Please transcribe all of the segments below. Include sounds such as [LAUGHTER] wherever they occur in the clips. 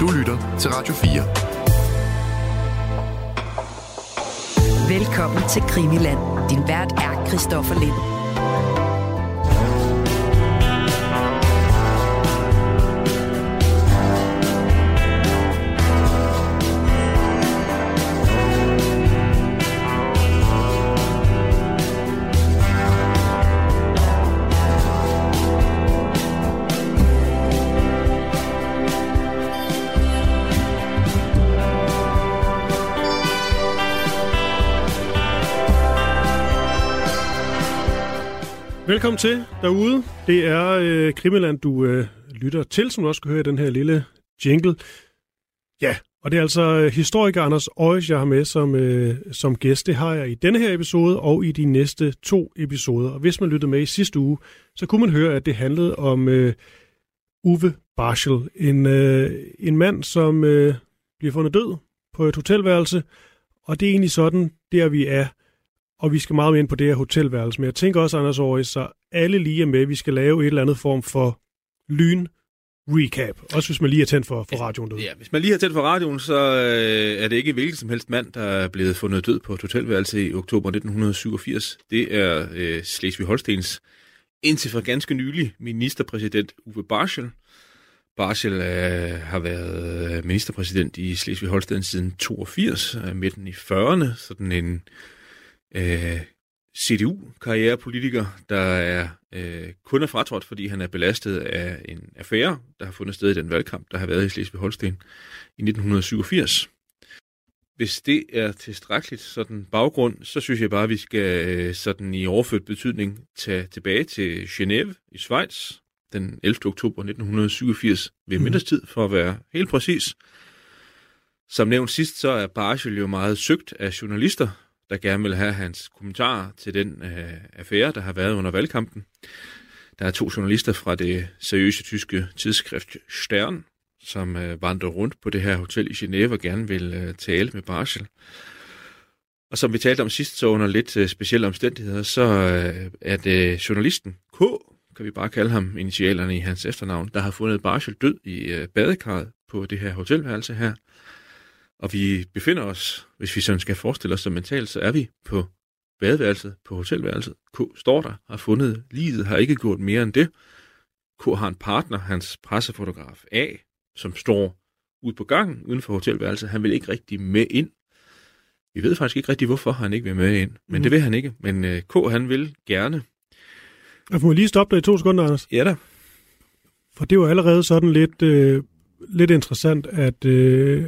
Du lytter til Radio 4. Velkommen til Krimiland. Din vært er Christoffer Lind. Velkommen til derude. Det er øh, Krimiland, du øh, lytter til, som du også kan høre i den her lille jingle. Ja, og det er altså øh, historiker Anders Øjes, jeg har med som, øh, som gæst. Det har jeg i denne her episode og i de næste to episoder. Og hvis man lyttede med i sidste uge, så kunne man høre, at det handlede om øh, Uwe Barschel. En, øh, en mand, som øh, bliver fundet død på et hotelværelse. Og det er egentlig sådan, der vi er og vi skal meget mere ind på det her hotelværelse. Men jeg tænker også, Anders Aarhus, så alle lige er med. Vi skal lave et eller andet form for lyn recap. Også hvis man lige er tændt for, for radioen derude. Ja, hvis man lige er tændt for radioen, så øh, er det ikke hvilken som helst mand, der er blevet fundet død på et hotelværelse i oktober 1987. Det er øh, Slesvig-Holstens indtil for ganske nylig ministerpræsident Uwe Barschel. Barschel øh, har været ministerpræsident i Slesvig-Holsten siden 82, øh, midten i 40'erne, sådan en øh, CDU-karrierepolitiker, der er øh, kun er fratrådt, fordi han er belastet af en affære, der har fundet sted i den valgkamp, der har været i Slesvig-Holsten i 1987. Hvis det er tilstrækkeligt sådan baggrund, så synes jeg bare, at vi skal øh, sådan i overført betydning tage tilbage til Genève i Schweiz den 11. oktober 1987 ved mhm. middagstid, for at være helt præcis. Som nævnt sidst, så er Barschel jo meget søgt af journalister, der gerne vil have hans kommentar til den øh, affære, der har været under valgkampen. Der er to journalister fra det seriøse tyske tidsskrift Stern, som øh, vandrer rundt på det her hotel i Genève og gerne vil øh, tale med Barschel. Og som vi talte om sidst, så under lidt øh, specielle omstændigheder, så øh, er det journalisten K, kan vi bare kalde ham initialerne i hans efternavn, der har fundet Barschel død i øh, badekarret på det her hotelværelse her. Og vi befinder os, hvis vi sådan skal forestille os så mentalt, så er vi på badeværelset, på hotelværelset. K står der, har fundet livet, har ikke gjort mere end det. K har en partner, hans pressefotograf A, som står ude på gangen uden for hotelværelset. Han vil ikke rigtig med ind. Vi ved faktisk ikke rigtig, hvorfor han ikke vil med ind. Men mm. det vil han ikke. Men uh, K, han vil gerne. Jeg får lige stoppe dig i to sekunder, Anders. Ja da. For det var allerede sådan lidt, øh, lidt interessant, at øh,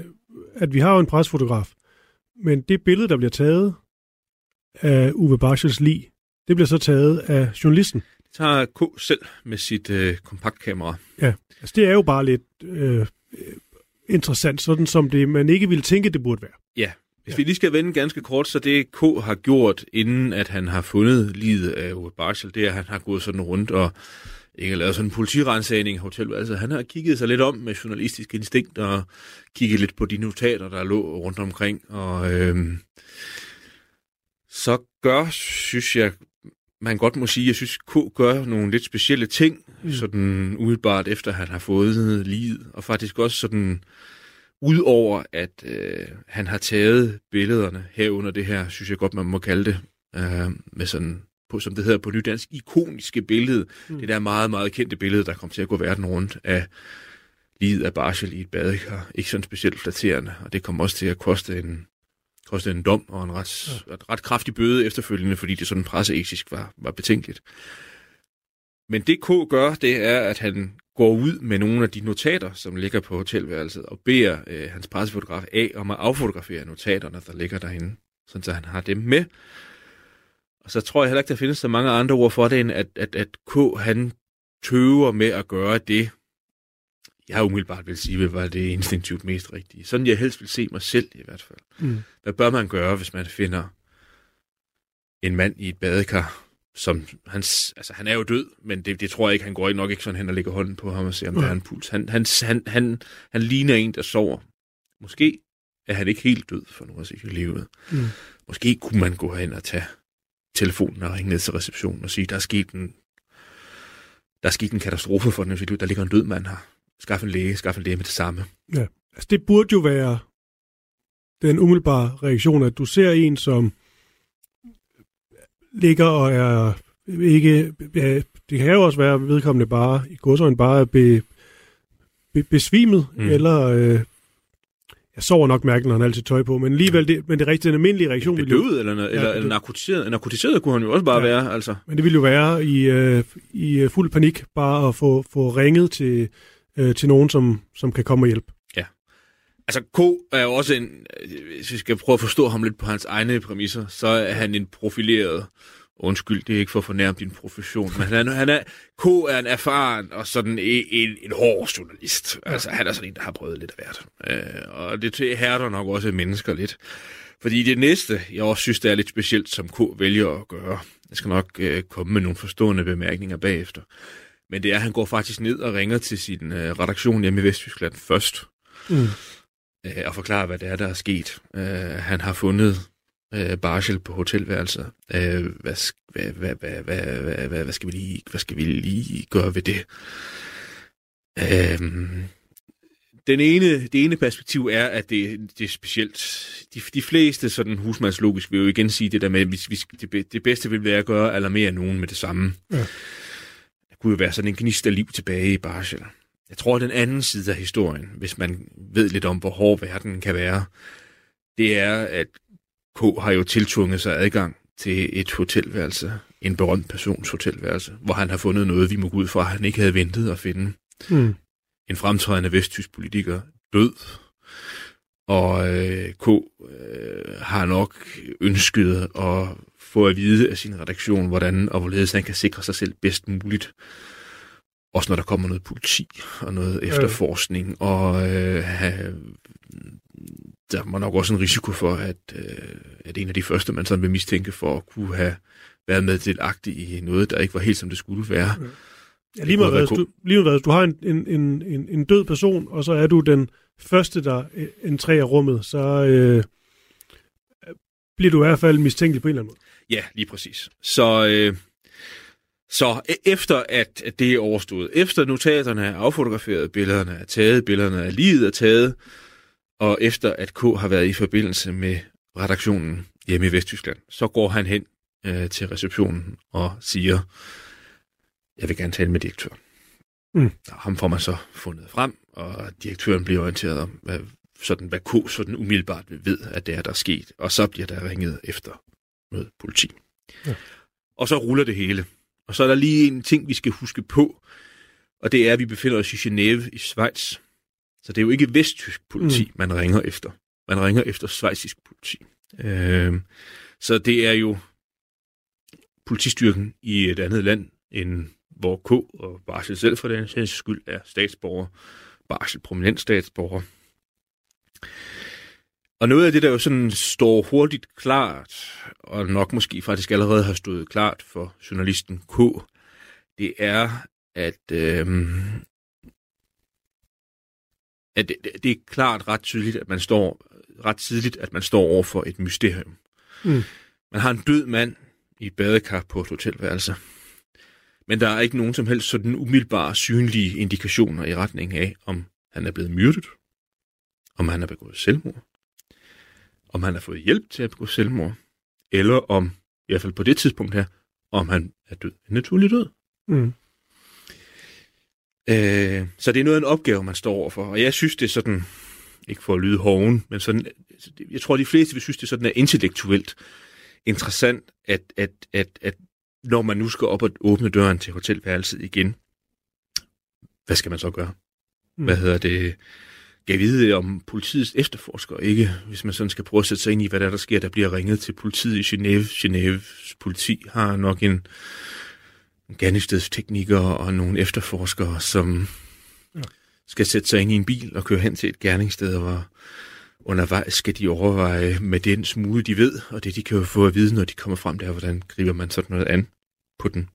at vi har jo en presfotograf, men det billede, der bliver taget af Uwe Barschels lig, det bliver så taget af journalisten. Det tager K selv med sit øh, kompaktkamera. Ja, altså det er jo bare lidt øh, interessant, sådan som det man ikke ville tænke, det burde være. Ja, hvis ja. vi lige skal vende ganske kort, så det K har gjort, inden at han har fundet livet af Uwe Barschel, det er, at han har gået sådan rundt og ikke lavet sådan en politirensagning i hotellet. Altså, han har kigget sig lidt om med journalistisk instinkt og kigget lidt på de notater, der lå rundt omkring. Og øhm, så gør, synes jeg, man godt må sige, jeg synes, K gør nogle lidt specielle ting, mm. sådan umiddelbart efter han har fået livet, og faktisk også sådan, udover at øh, han har taget billederne herunder det her, synes jeg godt, man må kalde det, øh, med sådan på, som det hedder på nydansk, ikoniske billede. Mm. Det der meget, meget kendte billede, der kom til at gå verden rundt af livet af Barschel i et badekar. Ikke sådan specielt flatterende, og det kom også til at koste en, koste en dom og en ret, ja. et ret kraftig bøde efterfølgende, fordi det sådan presseetisk var, var betænkeligt. Men det K gør, det er, at han går ud med nogle af de notater, som ligger på hotelværelset, og beder øh, hans pressefotograf af om at affotografere notaterne, der ligger derinde, sådan så han har dem med. Og så tror jeg heller ikke, der findes så mange andre ord for det, end at, at, at K, han tøver med at gøre det, jeg umiddelbart vil sige, var det instinktivt mest rigtige. Sådan jeg helst vil se mig selv i hvert fald. Mm. Hvad bør man gøre, hvis man finder en mand i et badekar, som hans, altså han er jo død, men det, det tror jeg ikke, han går nok ikke sådan hen og lægger hånden på ham og ser, om mm. der er en puls. Han, han, han, han, han ligner en, der sover. Måske er han ikke helt død for nu at sige livet. Mm. Måske kunne man gå hen og tage telefonen og ringe ned til receptionen og sige, der er sket en, der er sket en katastrofe for den, der ligger en død mand her. Skaff en læge, skaff en læge med det samme. Ja. altså det burde jo være den umiddelbare reaktion, at du ser en, som ligger og er ikke... Ja, det kan jo også være, at vedkommende bare i godsøjne bare er be, be, besvimet, mm. eller... Øh, jeg sover nok mærken, når han altid tøj på, men alligevel, det, men det er rigtig den almindelige reaktion. Bedøvet, eller, noget, ja, eller, eller narkotiseret, narkotiseret kunne han jo også bare ja, være, altså. Men det ville jo være i, øh, i øh, fuld panik, bare at få, få ringet til, øh, til nogen, som, som kan komme og hjælpe. Ja. Altså, K er jo også en, hvis vi skal prøve at forstå ham lidt på hans egne præmisser, så er han en profileret Undskyld, det er ikke for at fornærme din profession, men han, han er, K er en erfaren og sådan en, en, en hård journalist. Altså, han er sådan en, der har prøvet lidt af hvert. Øh, og det hærder nok også mennesker lidt. Fordi det næste, jeg også synes, det er lidt specielt, som K vælger at gøre, jeg skal nok øh, komme med nogle forstående bemærkninger bagefter, men det er, at han går faktisk ned og ringer til sin øh, redaktion hjemme i Vesttyskland først, mm. øh, og forklarer, hvad det er, der er sket. Øh, han har fundet øh, barsel på hotelværelser. Øh, hvad, hvad, hvad, hvad, hvad, hvad, hvad, hvad, skal vi lige, hvad skal vi lige gøre ved det? Øh, den ene, det ene perspektiv er, at det, det er specielt. De, de fleste sådan husmandslogisk vil jo igen sige det der med, at vi, vi, det, det bedste vil være at gøre alarmere nogen med det samme. Ja. Det kunne jo være sådan en gnist af liv tilbage i barsel. Jeg tror, at den anden side af historien, hvis man ved lidt om, hvor hård verden kan være, det er, at K har jo tiltvunget sig adgang til et hotelværelse, en berømt persons hotelværelse, hvor han har fundet noget, vi må gå ud fra, han ikke havde ventet at finde. Mm. En fremtrædende vesttysk politiker død, og øh, K øh, har nok ønsket at få at vide af sin redaktion, hvordan og hvorledes han kan sikre sig selv bedst muligt. Også når der kommer noget politi og noget efterforskning, og øh, der var nok også en risiko for, at, øh, at en af de første, man sådan vil mistænke for at kunne have været med til i noget, der ikke var helt som det skulle være. Ja, lige meget hvad, du, lige hvad, du har en, en, en, en død person, og så er du den første, der entrerer rummet, så øh, bliver du i hvert fald mistænkelig på en eller anden måde. Ja, lige præcis. Så, øh, så e- efter at, det er overstået, efter notaterne er affotograferet, billederne er taget, billederne af livet er taget, og efter at K har været i forbindelse med redaktionen hjemme i Vesttyskland, så går han hen øh, til receptionen og siger, jeg vil gerne tale med direktøren. Mm. Og ham får man så fundet frem, og direktøren bliver orienteret om, hvad, sådan, hvad K sådan umiddelbart ved, at det er, der er sket. Og så bliver der ringet efter noget politi. Ja. Og så ruller det hele. Og så er der lige en ting, vi skal huske på, og det er, at vi befinder os i Genève i Schweiz. Så det er jo ikke vesttysk politi, mm. man ringer efter. Man ringer efter svejsisk politi. Øh, så det er jo politistyrken i et andet land, end hvor K og Barsel selv for den sags skyld er statsborger. Barsel prominent statsborger. Og noget af det, der jo sådan står hurtigt klart, og nok måske faktisk allerede har stået klart for journalisten K, det er, at øh, at det, det er klart ret tydeligt, at man står ret tidligt, at man står over for et mysterium. Mm. Man har en død mand i et badekar på et hotelværelse. Men der er ikke nogen som helst sådan umiddelbare synlige indikationer i retning af, om han er blevet myrdet, om han har begået selvmord, om han har fået hjælp til at begå selvmord, eller om, i hvert fald på det tidspunkt her, om han er død en naturlig død. Mm. Øh, så det er noget af en opgave, man står overfor. Og jeg synes, det er sådan, ikke for at lyde hoven, men sådan, jeg tror, de fleste vil synes, det er sådan er intellektuelt interessant, at, at, at, at når man nu skal op og åbne døren til hotelværelset igen, hvad skal man så gøre? Mm. Hvad hedder det? Gav vide om politiets efterforsker, ikke? Hvis man sådan skal prøve at sætte sig ind i, hvad der, er, der sker, der bliver ringet til politiet i Genève. Genèves politi har nok en gerningsstedsteknikere og nogle efterforskere, som ja. skal sætte sig ind i en bil og køre hen til et gerningssted, hvor undervejs skal de overveje med den smule, de ved, og det de kan jo få at vide, når de kommer frem der, hvordan griber man sådan noget an på den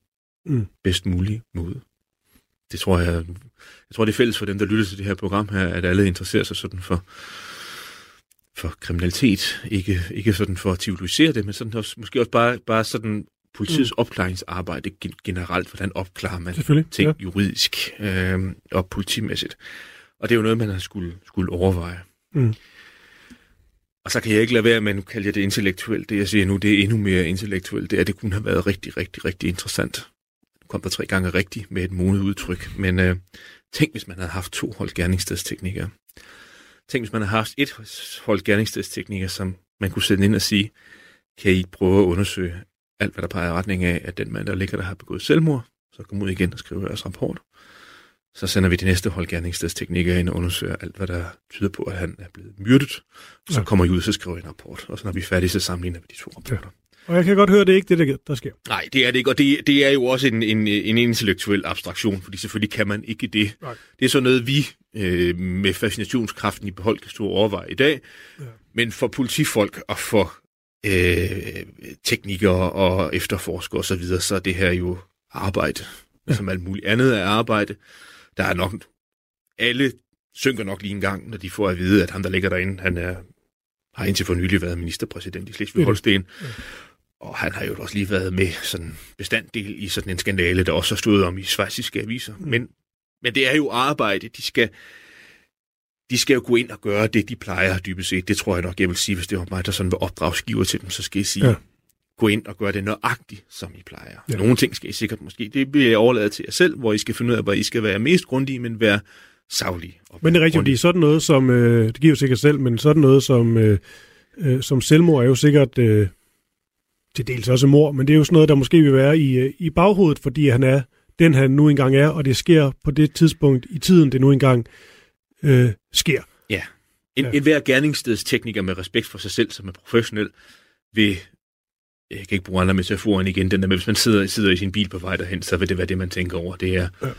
mm. bedst mulige måde. Det tror jeg, jeg tror det er fælles for dem, der lytter til det her program her, at alle interesserer sig sådan for, for kriminalitet. Ikke, ikke sådan for at civilisere det, men sådan også, måske også bare, bare sådan politiets mm. opklaringsarbejde generelt, hvordan opklarer man ting ja. juridisk øh, og politimæssigt. Og det er jo noget, man har skulle, skulle overveje. Mm. Og så kan jeg ikke lade være med at kalde det intellektuelt. Det, jeg siger nu, det er endnu mere intellektuelt. Det er, at det kunne have været rigtig, rigtig, rigtig interessant. Kom der tre gange rigtigt med et modet udtryk. Men øh, tænk, hvis man havde haft to hold gerningsstedsteknikere. Tænk, hvis man havde haft et hold gerningsstedsteknikere, som man kunne sætte ind og sige, kan I prøve at undersøge alt, hvad der peger i retning af, at den mand, der ligger der, har begået selvmord, så kom ud igen og skrive deres rapport. Så sender vi det næste hold gerningsstedsteknikere ind og undersøger alt, hvad der tyder på, at han er blevet myrdet. Så Ja. kommer I ud, så skriver I en rapport. Og så når vi er færdige, så sammenligner vi de to rapporter. Og jeg kan godt høre, det er ikke det, der, der sker. Nej, det er det ikke, og det, det er jo også en, en, en intellektuel abstraktion, fordi selvfølgelig kan man ikke det. Nej. Det er sådan noget, vi øh, med fascinationskraften i behold kan stå og overveje i dag. Ja. Men for politifolk og for øh, teknikere og efterforskere osv., så, videre, så er det her jo arbejde, Ja. ja. som alt muligt andet er arbejde. Der er nok, alle synker nok lige en gang, når de får at vide, at ham, der ligger derinde, han er, har indtil for nylig været ministerpræsident i Slesvig-Holsten. Ja. Og han har jo også lige været med sådan bestanddel i sådan en skandale, der også har stået om i svejsiske aviser. Mm. Men, men det er jo arbejde. De skal, de skal jo gå ind og gøre det, de plejer dybest set. Det tror jeg nok, jeg vil sige, hvis det var mig, der sådan var opdragsgiver til dem, så skal jeg sige, Ja. gå ind og gøre det nøjagtigt, som I plejer. Ja. Nogle ting skal I sikkert måske, det vil jeg overlade til jer selv, hvor I skal finde ud af, hvor I skal være mest grundige, men være savlige. og Men det er rigtigt, fordi sådan noget som, øh, det giver jo sikkert selv, men sådan noget som, øh, øh, som selvmord er jo sikkert øh, til dels også mor, men det er jo sådan noget, der måske vil være i, øh, i baghovedet, fordi han er den, han nu engang er, og det sker på det tidspunkt i tiden, det nu engang øh, sker. En, Ja. ja. en hver gerningsstedstekniker med respekt for sig selv, som er professionel, vil, jeg kan ikke bruge andre metaforer end igen, den der med, hvis man sidder, sidder i sin bil på vej derhen, så vil det være det, man tænker over. Det er, Ja. ja.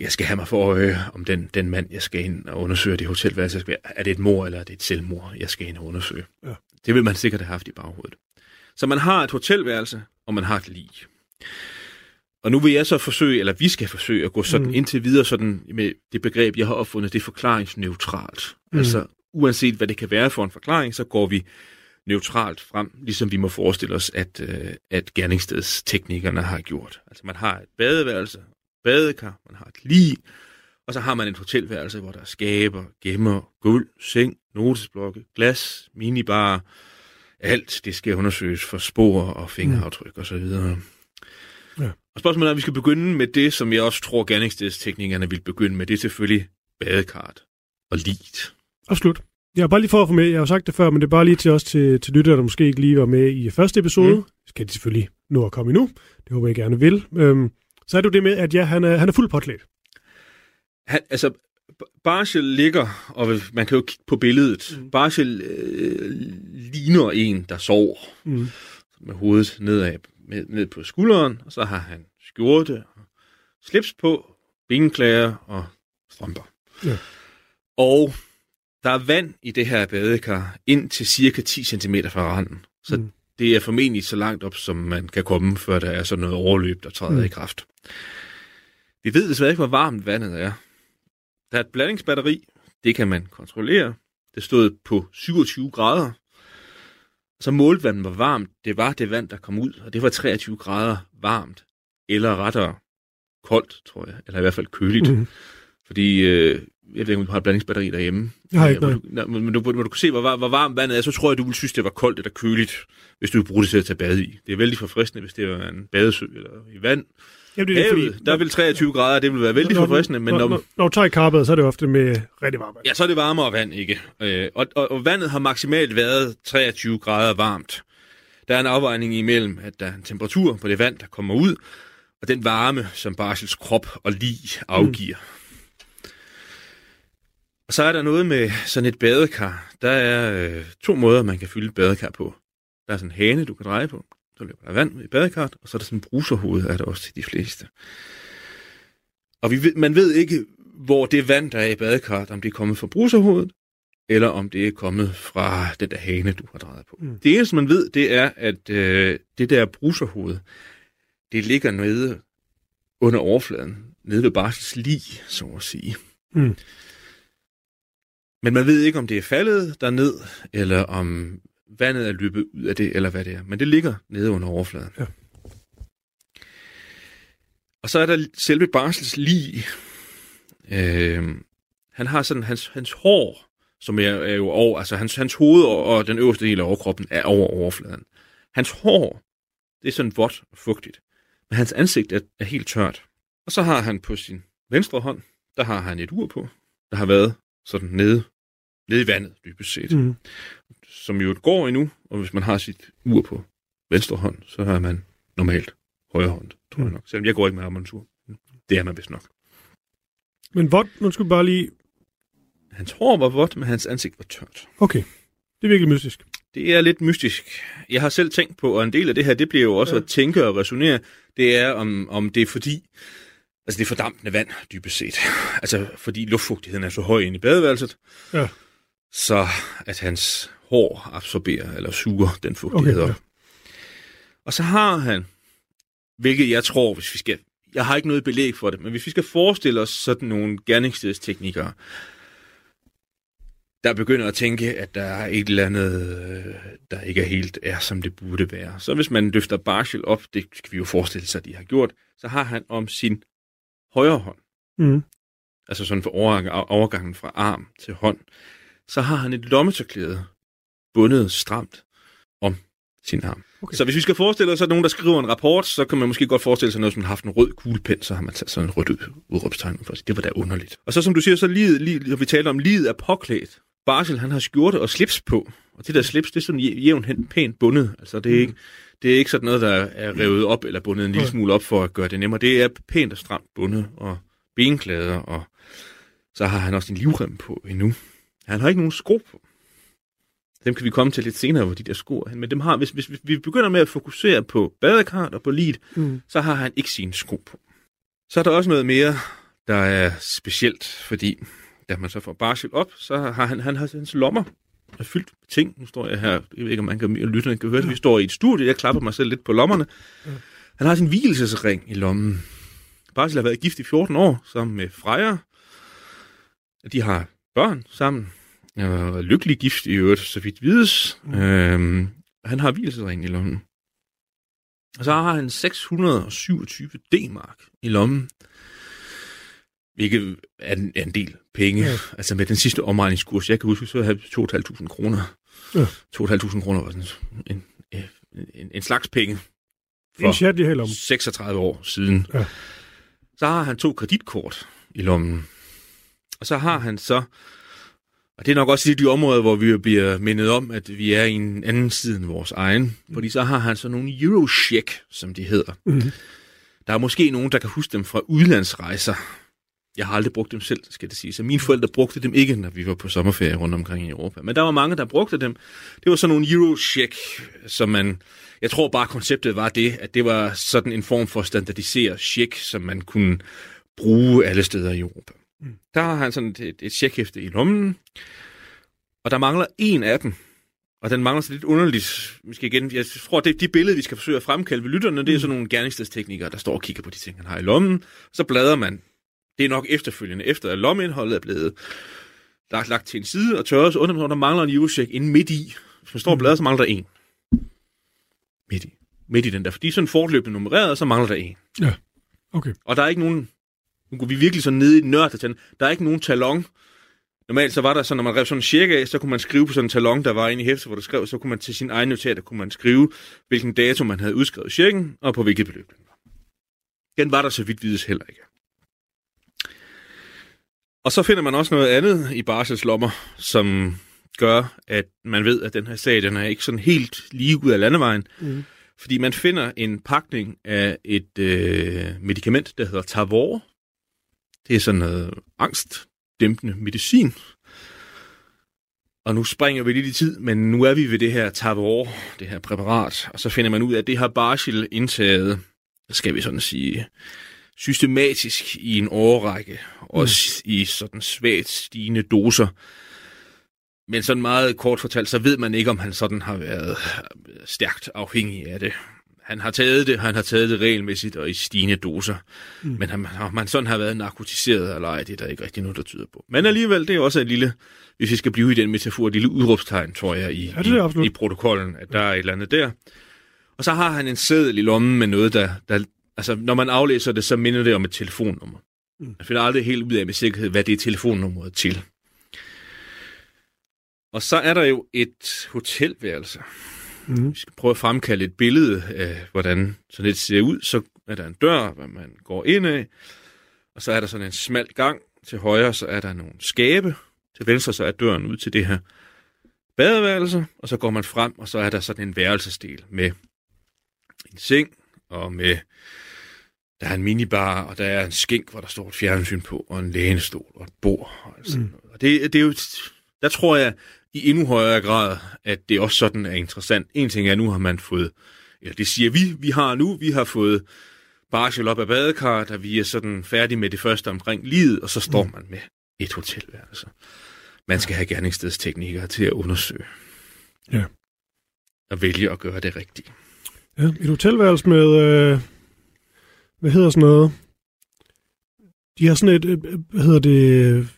jeg skal have mig for øje, om den, den mand, jeg skal ind og undersøge det hotelværelse, er det et mor eller er det et selvmord, jeg skal ind og undersøge. Ja. Det vil man sikkert have haft i baghovedet. Så man har et hotelværelse, og man har et lig. Og nu vil jeg så forsøge, eller vi skal forsøge at gå sådan Mm. indtil videre sådan med det begreb, jeg har opfundet, det er forklaringsneutralt. Mm. Mm. Altså uanset hvad det kan være for en forklaring, så går vi neutralt frem, ligesom vi må forestille os, at, øh, at gerningsstedsteknikerne har gjort. Altså man har et badeværelse, badekar, man har et lig, og så har man et hotelværelse, hvor der er skaber, gemmer, gulv, seng, notesblokke, glas, minibar, alt det skal undersøges for spor og fingeraftryk mm. osv. Ja. Og spørgsmålet er, om vi skal begynde med det, som jeg også tror, gerningsstedsteknikerne vil begynde med. Det er selvfølgelig badekart og ligt. Absolut. Jeg har bare lige for at få med, jeg har jo sagt det før, men det er bare lige til os til, til lyttere, der måske ikke lige var med i første episode. Mm. Skal de selvfølgelig nå at komme endnu. Det håber jeg gerne vil. Øhm, så er det jo det med, at ja, han er, han er fuldt påklædt. Han, altså, Barschel ligger, og man kan jo kigge på billedet. Mm. Barschel øh, ligner en, der sover Mm. med hovedet nedad, med, ned på skulderen, og så har han skjorte og slips på, benklæder og strømper. Ja. Og der er vand i det her badekar ind til cirka 10 cm fra randen. Så Mm. det er formentlig så langt op, som man kan komme, før der er sådan noget overløb, der træder mm. i kraft. Vi ved desværre ikke, hvor varmt vandet er. Der er et blandingsbatteri. Det kan man kontrollere. Det stod på 27 grader. Så målte vandet var varmt. Det var det vand, der kom ud, og det var 23 grader varmt. Eller rettere koldt, tror jeg. Eller i hvert fald køligt. Mm. Fordi, øh, jeg ved ikke, om du har et blandingsbatteri derhjemme. Jeg har ikke noget. men du, hvor du kan se, hvor, var- hvor varmt vandet er, så tror jeg, du vil synes, det var koldt eller køligt, hvis du vil bruge det til at tage bad i. Det er vældig forfriskende, hvis det var en badesø eller i vand. Jamen, det er det, Havet, der vil 23 grader, det vil være vældig når, forfriskende, men når, når, når, når du tager i karpet, så er det ofte med rigtig varmt. Ja, så er det varmere vand, ikke? Øh, og, og, og vandet har maksimalt været 23 grader varmt. Der er en afvejning imellem, at der er en temperatur på det vand, der kommer ud, og den varme, som Barsels krop og lig afgiver. Mm. Og så er der noget med sådan et badekar. Der er øh, to måder, man kan fylde et badekar på. Der er sådan en hane, du kan dreje på. Så løber der vand i badekarret, og så er der sådan en bruserhoved, er der også til de fleste. Og vi ved, man ved ikke, hvor det vand, der er i badekarret, om det er kommet fra bruserhovedet, eller om det er kommet fra den der hane, du har drejet på. Mm. Det eneste, man ved, det er, at øh, det der bruserhoved, det ligger nede under overfladen, nede ved barsels lig, så at sige. Mm. Men man ved ikke, om det er faldet derned, eller om vandet er løbet ud af det, eller hvad det er. Men det ligger nede under overfladen. Ja. Og så er der selve barsels lig. Øh, han har sådan, hans, hans hår, som er, er jo over, altså hans, hans hoved og, og den øverste del af overkroppen er over overfladen. Hans hår, det er sådan vådt og fugtigt. Men hans ansigt er, er helt tørt. Og så har han på sin venstre hånd, der har han et ur på, der har været sådan nede, nede i vandet, dybest set. Mm. Som jo går endnu, og hvis man har sit ur på venstre hånd, så har man normalt højre hånd, tror jeg Mm. nok. Selvom jeg går ikke med armatur. Det er man vist nok. Men hvor, nu skal vi bare lige... Hans hår var vådt, men hans ansigt var tørt. Okay, det er virkelig mystisk. Det er lidt mystisk. Jeg har selv tænkt på, og en del af det her, det bliver jo også ja. at tænke og resonere, det er, om, om det er fordi, altså det er fordampende vand, dybest set. Altså fordi luftfugtigheden er så høj inde i badeværelset, Ja. Så at hans hår absorberer eller suger den fugtighed Okay, op. ja. Og så har han, hvilket jeg tror, hvis vi skal, jeg har ikke noget belæg for det, men hvis vi skal forestille os sådan nogle gerningsstedsteknikere, der begynder at tænke, at der er et eller andet, øh, der ikke er helt er, som det burde være. Så hvis man løfter Barschel op, det skal vi jo forestille sig, at de har gjort, så har han om sin højre hånd, Mm. altså sådan for overgang- overgangen fra arm til hånd, så har han et lommetørklæde bundet stramt om sin arm. Okay. Så hvis vi skal forestille os, at nogen, der skriver en rapport, så kan man måske godt forestille sig noget, som har haft en rød kuglepen, så har man taget sådan en rød ud- udråbstegn for at sige, det var da underligt. Og så som du siger, så lige, lige, vi taler om, livet er påklædt. Barsel, han har skjorte og slips på, og det der slips, det er sådan jæ- jævnt hen pænt bundet. Altså det er, ikke, det er ikke sådan noget, der er revet op eller bundet en lille smule op for at gøre det nemmere. Det er pænt og stramt bundet, og benklæder, og så har han også en livrem på endnu. Han har ikke nogen sko på. Dem kan vi komme til lidt senere, hvor de der sko er. Men dem har, hvis, hvis, hvis vi begynder med at fokusere på badekart og på livet, Mm. så har han ikke sine sko på. Så er der også noget mere, der er specielt, fordi da man så får barsel op, så har han, han har hans lommer er fyldt med ting. Nu står jeg her, jeg ved ikke, om man kan, lytterne kan høre det. Vi står i et studie, jeg klapper mig selv lidt på lommerne. Han har sin hvilesesring i lommen. Barsel har været gift i 14 år sammen med Freja. De har børn sammen. Og lykkelig gift i øvrigt, så vidt vides. Mm. Øhm, han har hvilesesring i lommen. Og så har han 627 D-mark i lommen. Hvilket er en, er en del penge. Ja. [LAUGHS] Altså med den sidste omregningskurs, jeg kan huske, så havde vi 2.500 kroner. Ja. 2.500 kroner var sådan en, en, en, en slags penge En chat i her lommen. 36 år siden. Ja. Så har han to kreditkort i lommen. Og så har han så, og det er nok også de områder, hvor vi bliver mindet om, at vi er i en anden side end vores egen. Fordi så har han så nogle Eurocheck, som de hedder. Mm. Der er måske nogen, der kan huske dem fra udlandsrejser. Jeg har aldrig brugt dem selv, skal det sige. Så mine forældre brugte dem ikke, når vi var på sommerferie rundt omkring i Europa. Men der var mange, der brugte dem. Det var sådan nogle Eurocheck, som man... Jeg tror bare, konceptet var det, at det var sådan en form for standardiseret check, som man kunne bruge alle steder i Europa. Mm. Der har han sådan et, et checkhæfte i lommen, og der mangler en af dem. Og den mangler så lidt underligt. Vi skal igen, jeg tror, det er de billeder, vi skal forsøge at fremkalde ved lytterne, det er sådan nogle gerningsstedsteknikere, der står og kigger på de ting, han har i lommen. Så bladrer man. Det er nok efterfølgende, efter at lommeindholdet er blevet lagt, lagt til en side og tørret, så under der mangler en Eurocheck inde midt i. Hvis man står og bladrer, så mangler der en. Midt i. Midt i den der. For de er sådan fortløbende nummereret, og så mangler der en. Ja, okay. Og der er ikke nogen... Nu går vi virkelig så ned i den nørd, der er ikke nogen talon. Normalt så var der sådan, når man rev sådan en check af, så kunne man skrive på sådan en talon, der var inde i hæftet, hvor der skrev, så kunne man til sin egen notater, kunne man skrive, hvilken dato man havde udskrevet checken, og på hvilket beløb den var. Den var der så vidt vides heller ikke. Og så finder man også noget andet i Barsels lommer, som gør, at man ved, at den her sag, den er ikke sådan helt lige ud af landevejen. Mm. Fordi man finder en pakning af et øh, medicament, der hedder Tavor. Det er sådan noget angstdæmpende medicin. Og nu springer vi lidt i tid, men nu er vi ved det her Tavor, det her præparat. Og så finder man ud af, at det har Barshil indtaget, skal vi sådan sige, systematisk i en årrække. Også i sådan svagt stigende doser. Men sådan meget kort fortalt, så ved man ikke, om han sådan har været stærkt afhængig af det. Han har taget det, han har taget det regelmæssigt og i stigende doser. Mm. Men han, om man sådan har været narkotiseret eller ej, det er der ikke rigtig noget, der tyder på. Men alligevel, det er også et lille, hvis vi skal blive i den metafor, et lille udråbstegn, tror jeg, i, Ja, det er i, absolut. i protokollen, at der er et eller andet der. Og så har han en seddel i lommen med noget, der, der altså når man aflæser det, så minder det om et telefonnummer. Man finder aldrig helt ud af med sikkerhed, hvad det er telefonnummeret til. Og så er der jo et hotelværelse. Mm. Vi skal prøve at fremkalde et billede af, hvordan sådan et ser ud. Så er der en dør, hvor man går ind af, og så er der sådan en smal gang. Til højre, så er der nogle skabe. Til venstre, så er døren ud til det her badeværelse, og så går man frem, og så er der sådan en værelsesdel med en seng, og med der er en minibar, og der er en skink, hvor der står et fjernsyn på, og en lænestol og et bord. Og, sådan mm. og det, det er jo, der tror jeg i endnu højere grad, at det også sådan er interessant. En ting er, at nu har man fået, eller det siger vi, vi har nu, vi har fået barsel op af badekar, da vi er sådan færdige med det første omkring livet, og så står man med et hotelværelse. Man skal have gerningsstedsteknikere til at undersøge. Ja. Og vælge at gøre det rigtigt. Ja, et hotelværelse med, øh, hvad hedder sådan noget? De har sådan et, øh, hvad hedder det,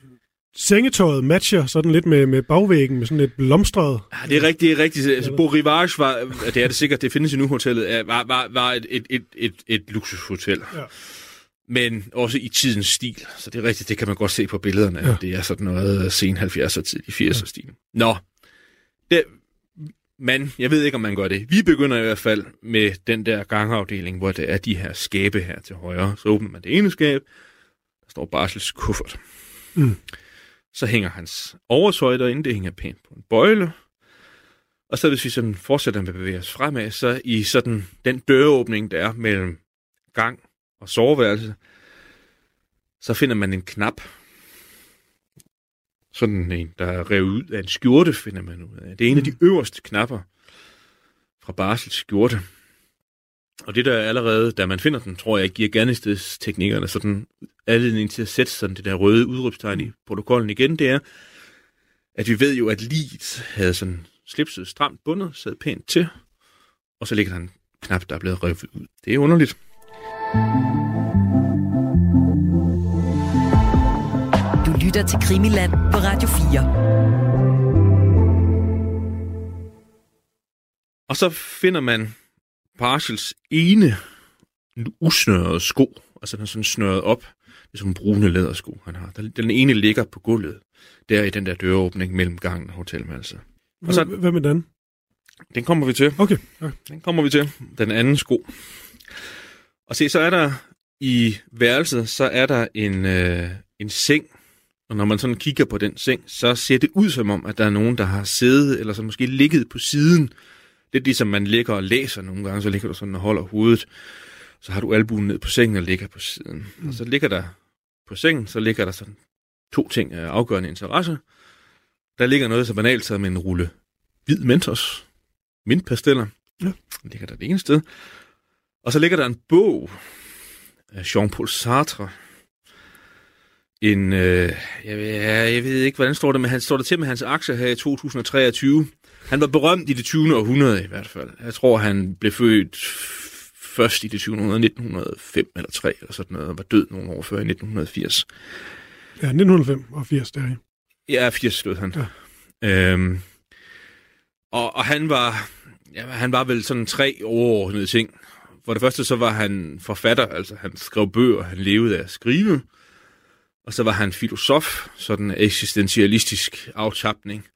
sengetøjet matcher sådan lidt med, med bagvæggen, med sådan et blomstret. Ja, det er rigtigt, det er rigtigt. Altså, Beau Rivage var, det er det sikkert, det findes i nu hotellet, var, var, var et, et, et, et, et luksushotel. Ja. Men også i tidens stil. Så det er rigtigt, det kan man godt se på billederne. Ja. Ja. Det er sådan noget sen 70'er, tidlig 80'er stil. Nå, det, men jeg ved ikke, om man gør det. Vi begynder i hvert fald med den der gangafdeling, hvor der er de her skabe her til højre. Så åbner man det ene skab, der står Barsels kuffert. Mm. Så hænger hans overtøj derinde, det hænger pænt på en bøjle. Og så hvis vi sådan fortsætter med at bevæge os fremad, så i sådan den døråbning, der er mellem gang og soveværelse, så finder man en knap. Sådan en, der er revet ud af en skjorte, finder man ud af. Det er en af de øverste knapper fra Barsels skjorte. Og det der er allerede, da man finder den, tror jeg, giver gerningsstedsteknikerne sådan anledning til at sætte sådan det der røde udråbstegn i protokollen igen, det er, at vi ved jo, at liget havde sådan slipset stramt bundet, sad pænt til, og så ligger der en knap, der er blevet revet ud. Det er underligt. Du lytter til Krimiland på Radio 4. Og så finder man Parcels ene usnørede sko, altså den er sådan snøret op, det er sådan brune lædersko, han har. Den- ene ligger på gulvet, der i den der døråbning mellem gangen og hotelværelset. Og så- med den? Den kommer vi til. Okay. Ja. Den kommer vi til. Den anden sko. Og se, så er der i værelset, så er der en, øh, en seng. Og når man sådan kigger på den seng, så ser det ud som om, at der er nogen, der har siddet, eller så måske ligget på siden. Lidt ligesom man ligger og læser nogle gange, så ligger du sådan og holder hovedet. Så har du albuen ned på sengen og ligger på siden. Mm. Og så ligger der på sengen, så ligger der sådan to ting af afgørende interesse. Der ligger noget så banalt som en rulle hvid Mentos, mintpasteller. Ja. Den ligger der det ene sted. Og så ligger der en bog af Jean-Paul Sartre. En, øh, jeg, ved, jeg ved ikke, hvordan står det, men han står der til med hans aktier her i 2023. Han var berømt i det 20. århundrede i hvert fald. Jeg tror, han blev født først i det 20. århundrede, 1905 eller 3 eller sådan noget, og var død nogle år før i 1980. Ja, 1905 og 80 der. Ja, 80 stod han. Ja. Øhm, og, og han var, ja, han var vel sådan tre overordnede ting. For det første så var han forfatter, altså han skrev bøger, han levede af at skrive. Og så var han filosof, sådan en eksistentialistisk aftapning.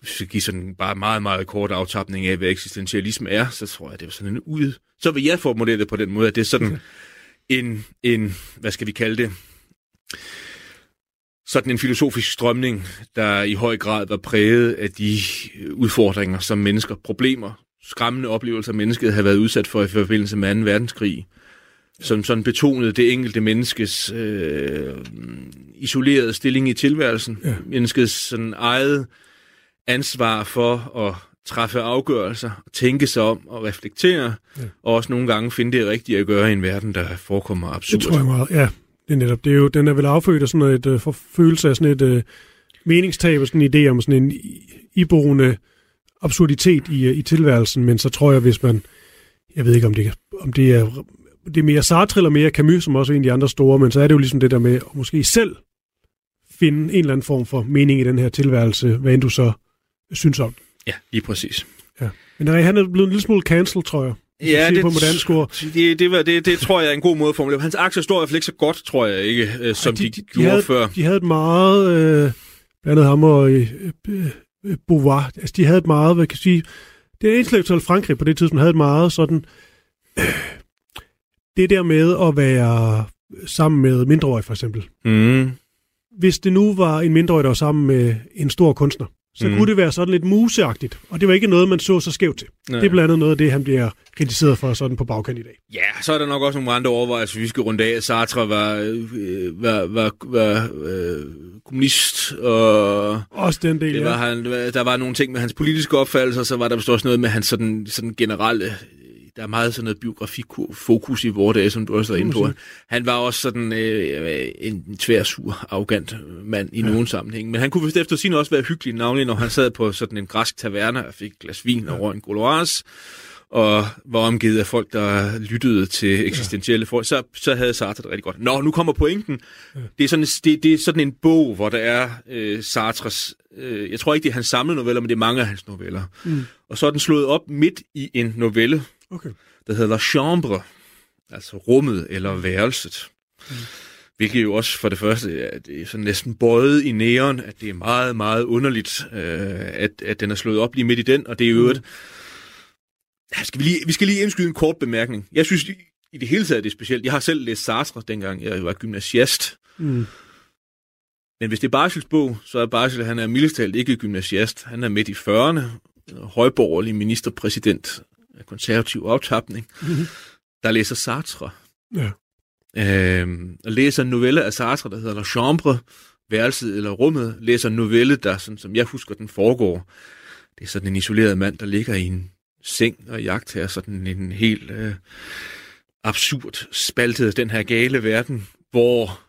Hvis vi give sådan bare meget, meget kort aftapning af, hvad eksistentialisme er, så tror jeg, det var sådan en ud... Så vil jeg formulere det på den måde, at det er sådan [LAUGHS] en, en hvad skal vi kalde det, sådan en filosofisk strømning, der i høj grad var præget af de udfordringer, som mennesker, problemer, skræmmende oplevelser, mennesket havde været udsat for i forbindelse med 2. verdenskrig, som sådan betonede det enkelte menneskes øh, isolerede stilling i tilværelsen, Ja. ja. menneskets sådan eget ansvar for at træffe afgørelser, tænke sig om og reflektere, Ja. og også nogle gange finde det rigtige at gøre i en verden, der forekommer absurd. Det tror jeg meget. Ja, det er netop. Det er jo, den er vel affødt af sådan et uh, forfølelse af sådan et uh, meningstab og sådan en idé om sådan en iboende absurditet i, uh, i tilværelsen, men så tror jeg, hvis man, jeg ved ikke om det, om det er, det er mere Sartre eller mere Camus, som også er en af de andre store, men så er det jo ligesom det der med at måske selv finde en eller anden form for mening i den her tilværelse, hvad end du så synes om. Ja, lige præcis. Men nej, han er blevet en lille smule cancelled, tror jeg. Ja, det, på moderne score. Det, det, det, det tror jeg er en god måde at formulere. Hans aktier står i hvert fald ikke så godt, tror jeg ikke, øh, som Ej, de, de, de, gjorde havde, før. De havde et meget, øh, blandt andet ham og øh, øh, Beauvoir, altså de havde et meget, hvad kan jeg sige, det intellektuelle Frankrig på det tidspunkt havde et meget sådan, øh, det der med at være sammen med mindreårige for eksempel. Mm. Hvis det nu var en mindreårig, der var sammen med en stor kunstner, så mm. kunne det være sådan lidt museagtigt. Og det var ikke noget, man så så skævt til. Nej. Det er blandt andet noget af det, han bliver kritiseret for sådan på bagkant i dag. Ja, så er der nok også nogle andre overvejelser, vi skal runde af. Sartre var, øh, var, var, var øh, kommunist, og også den del, det var ja. han, der var nogle ting med hans politiske opfattelser, så var der også noget med hans sådan, sådan generelle der er meget sådan noget biografifokus i vores dage, som du også er inde på. Han var også sådan øh, en tværsur, arrogant mand i ja. nogen sammenhæng. Men han kunne vist efter sin også være hyggelig, navnlig når han sad på sådan en græsk taverne og fik et glas vin ja. over en goloise og var omgivet af folk, der lyttede til eksistentielle ja. folk, så, så havde Sartre det rigtig godt. Nå, nu kommer pointen. Ja. Det, er sådan, det, det er sådan en bog, hvor der er øh, Sartres... Øh, jeg tror ikke, det er hans samlede noveller, men det er mange af hans noveller. Mm. Og så er den slået op midt i en novelle, okay. der hedder La Chambre, altså rummet eller værelset. Mm. Hvilket jo også for det første er, det er sådan næsten bøjet i næren, at det er meget, meget underligt, øh, at, at den er slået op lige midt i den, og det er jo et... Mm Ja, skal vi, lige, vi skal lige indskyde en kort bemærkning. Jeg synes i det hele taget det er specielt. Jeg har selv læst Sartre, dengang jeg var gymnasiast. Mm. Men hvis det er Barsels bog, så er Barsel, han er mildestalt ikke gymnasiast. Han er midt i 40'erne, højborgerlig ministerpræsident konservativ optapning, mm-hmm. der læser Sartre. Ja. Øhm, og læser en novelle af Sartre, der hedder La Chambre, værelset eller rummet, læser en novelle, der, sådan, som jeg husker, den foregår. Det er sådan en isoleret mand, der ligger i en seng og jagt her sådan en helt øh, absurd spaltet den her gale verden, hvor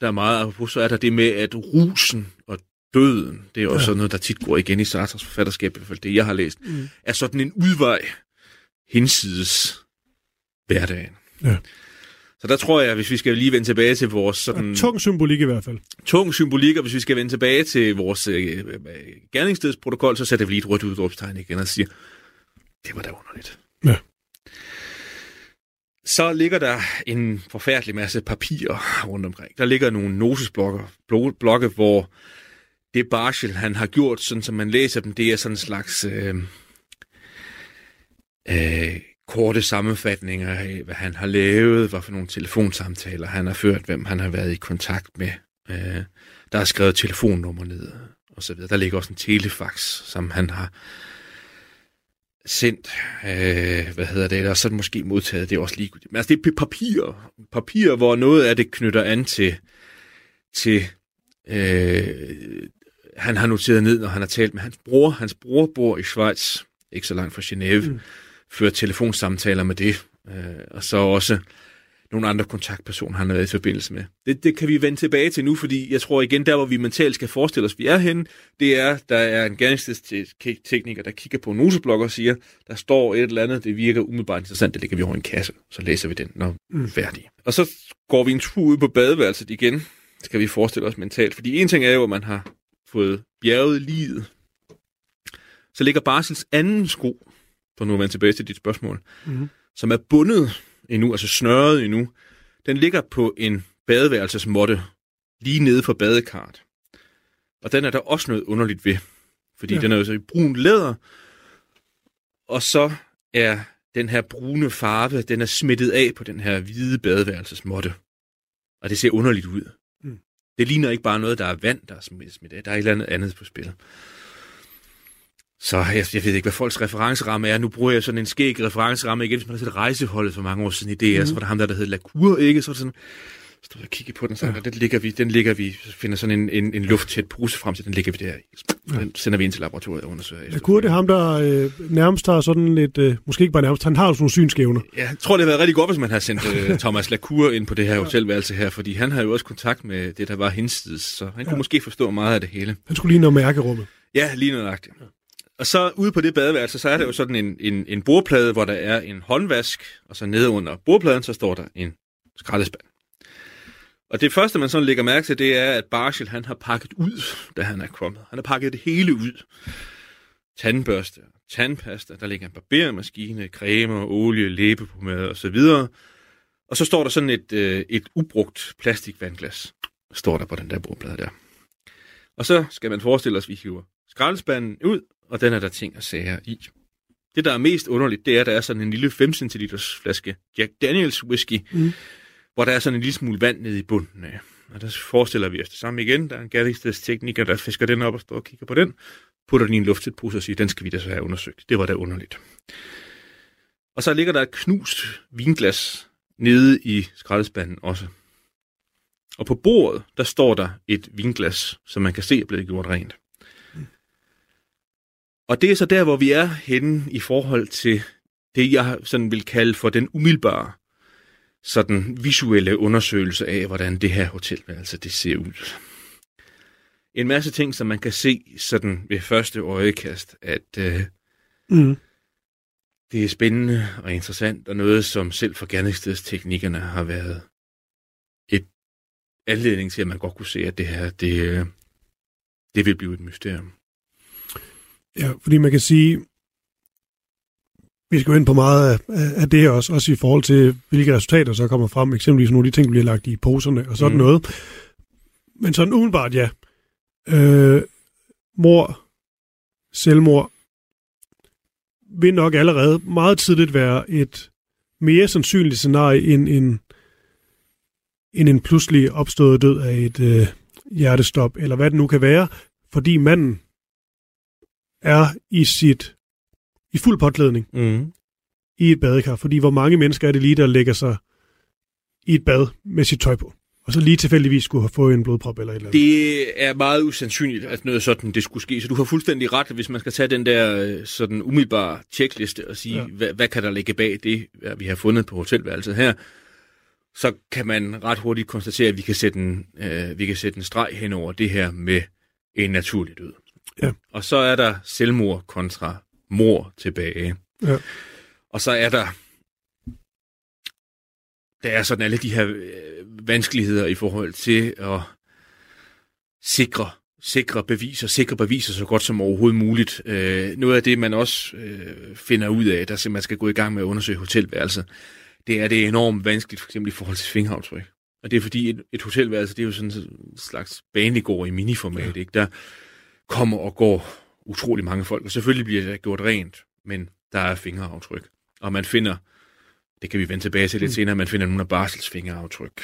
der er meget, så er der det med, at rusen og døden, det er også ja. noget, der tit går igen i Sartres forfatterskab, i hvert fald det, jeg har læst, mm. er sådan en udvej hinsides hverdagen. Ja. Så der tror jeg, hvis vi skal lige vende tilbage til vores... Sådan, ja, tung symbolik i hvert fald. Tung symbolik, og hvis vi skal vende tilbage til vores øh, øh, gerningsstedsprotokol, så sætter vi lige et rødt udråbstegn igen og siger, det var da underligt. Ja. Så ligger der en forfærdelig masse papirer rundt omkring. Der ligger nogle notesblokke, blokke, hvor det Barschel, han har gjort, sådan som man læser dem, det er sådan en slags øh, øh, korte sammenfatninger af, hvad han har lavet, hvad for nogle telefonsamtaler han har ført, hvem han har været i kontakt med. Øh, der er skrevet telefonnummer ned, og så videre. Der ligger også en telefax, som han har sendt, øh, hvad hedder det, eller så måske modtaget, det er også ligegyldigt. Men altså, det er papir, papir, hvor noget af det knytter an til, til øh, han har noteret ned, når han har talt med hans bror. Hans bror bor i Schweiz, ikke så langt fra Genève, mm fører telefonsamtaler med det, øh, og så også nogle andre kontaktpersoner, han har været i forbindelse med. Det, det kan vi vende tilbage til nu, fordi jeg tror igen, der hvor vi mentalt skal forestille os, vi er henne, det er, der er en gerningstekniker, der kigger på en noseblok og siger, der står et eller andet, det virker umiddelbart interessant, det ligger vi over en kasse, så læser vi den, når vi er færdige. Og så går vi en tur ud på badeværelset igen, skal vi forestille os mentalt, fordi en ting er jo, at man har fået bjerget livet. Så ligger Barsels anden sko, for nu at vende tilbage til dit spørgsmål, mm. som er bundet endnu, altså snørret endnu, den ligger på en badeværelsesmåtte lige nede for badekart. Og den er der også noget underligt ved, fordi ja. den er jo så i brun læder, og så er den her brune farve, den er smittet af på den her hvide badeværelsesmåtte. Og det ser underligt ud. Mm. Det ligner ikke bare noget, der er vand, der er smittet af. Der er et eller andet andet på spil. Så jeg, jeg ved ikke, hvad folks referenceramme er. Nu bruger jeg sådan en skæg referenceramme igen, hvis man har set rejseholdet for mange år siden i DR, mm. så var der ham der, der hed Lacour, ikke? Så er det sådan, stod og kigge på den, så ja. den ligger vi, den ligger vi, finder sådan en, en, en lufttæt pose frem til, den ligger vi der i. Den sender vi ind til laboratoriet og undersøger. Lacour, det er ham, der øh, nærmest har sådan lidt, øh, måske ikke bare nærmest, han har sådan nogle synskævner. Ja, jeg tror, det har været rigtig godt, hvis man har sendt øh, [LAUGHS] Thomas Lacour ind på det her hotelværelse her, fordi han har jo også kontakt med det, der var hensides, så han ja. kunne måske forstå meget af det hele. Han skulle lige nå mærkerummet. Ja, lige nøjagtigt. Ja. Og så ude på det badeværelse, så er der jo sådan en, en, en bordplade, hvor der er en håndvask, og så nede under bordpladen, så står der en skraldespand. Og det første, man sådan lægger mærke til, det er, at Barschel, han har pakket ud, da han er kommet. Han har pakket det hele ud. Tandbørste, tandpasta, der ligger en barbermaskine, creme, olie, læbepomade og så videre. Og så står der sådan et, øh, et ubrugt plastikvandglas, står der på den der bordplade der. Og så skal man forestille os, at vi hiver skraldespanden ud, og den er der ting og sager i. Det, der er mest underligt, det er, at der er sådan en lille 5 cl flaske Jack Daniels whisky, mm. hvor der er sådan en lille smule vand nede i bunden af. Og der forestiller vi os det samme igen. Der er en gerningsstedstekniker, der fisker den op og står og kigger på den, putter den i en lufttæt og siger, den skal vi da så have undersøgt. Det var da underligt. Og så ligger der et knust vinglas nede i skraldespanden også. Og på bordet, der står der et vinglas, som man kan se er blevet gjort rent. Og det er så der, hvor vi er henne i forhold til det, jeg sådan vil kalde for den umiddelbare sådan visuelle undersøgelse af, hvordan det her hotelværelse det ser ud. En masse ting, som man kan se sådan ved første øjekast, at øh, mm. det er spændende og interessant, og noget, som selv for gerningsstedsteknikerne har været et anledning til, at man godt kunne se, at det her, det, øh, det vil blive et mysterium. Ja, fordi man kan sige, vi skal jo ind på meget af, af det også, også i forhold til, hvilke resultater så kommer frem, eksempelvis nogle af de ting, der bliver lagt i poserne og sådan mm. noget. Men sådan umiddelbart, ja. Øh, mor, selvmord, vil nok allerede meget tidligt være et mere sandsynligt scenarie end en, end en pludselig opstået død af et øh, hjertestop, eller hvad det nu kan være, fordi manden er i sit i fuld påklædning mm. i et badekar. Fordi hvor mange mennesker er det lige, der lægger sig i et bad med sit tøj på? Og så lige tilfældigvis skulle have fået en blodprop eller et eller andet. Det er meget usandsynligt, at noget sådan det skulle ske. Så du har fuldstændig ret, hvis man skal tage den der øh, sådan umiddelbare checkliste og sige, ja. hvad, hvad kan der ligge bag det, vi har fundet på hotelværelset her, så kan man ret hurtigt konstatere, at vi kan sætte en, øh, vi kan sætte en streg hen over det her med en naturlig død. Ja. Og så er der selvmord kontra mor tilbage. Ja. Og så er der der er sådan alle de her øh, vanskeligheder i forhold til at sikre sikre beviser, sikre beviser så godt som overhovedet muligt. Øh, noget af det, man også øh, finder ud af, der man skal gå i gang med at undersøge hotelværelser, det er, det er enormt vanskeligt, for eksempel i forhold til fingeraftryk. Og det er fordi, et, et hotelværelse, det er jo sådan en slags banegård i miniformat, ja. ikke? Der kommer og går utrolig mange folk, og selvfølgelig bliver det gjort rent, men der er fingeraftryk. Og man finder, det kan vi vende tilbage til lidt mm. senere, man finder nogle af Barsels fingeraftryk.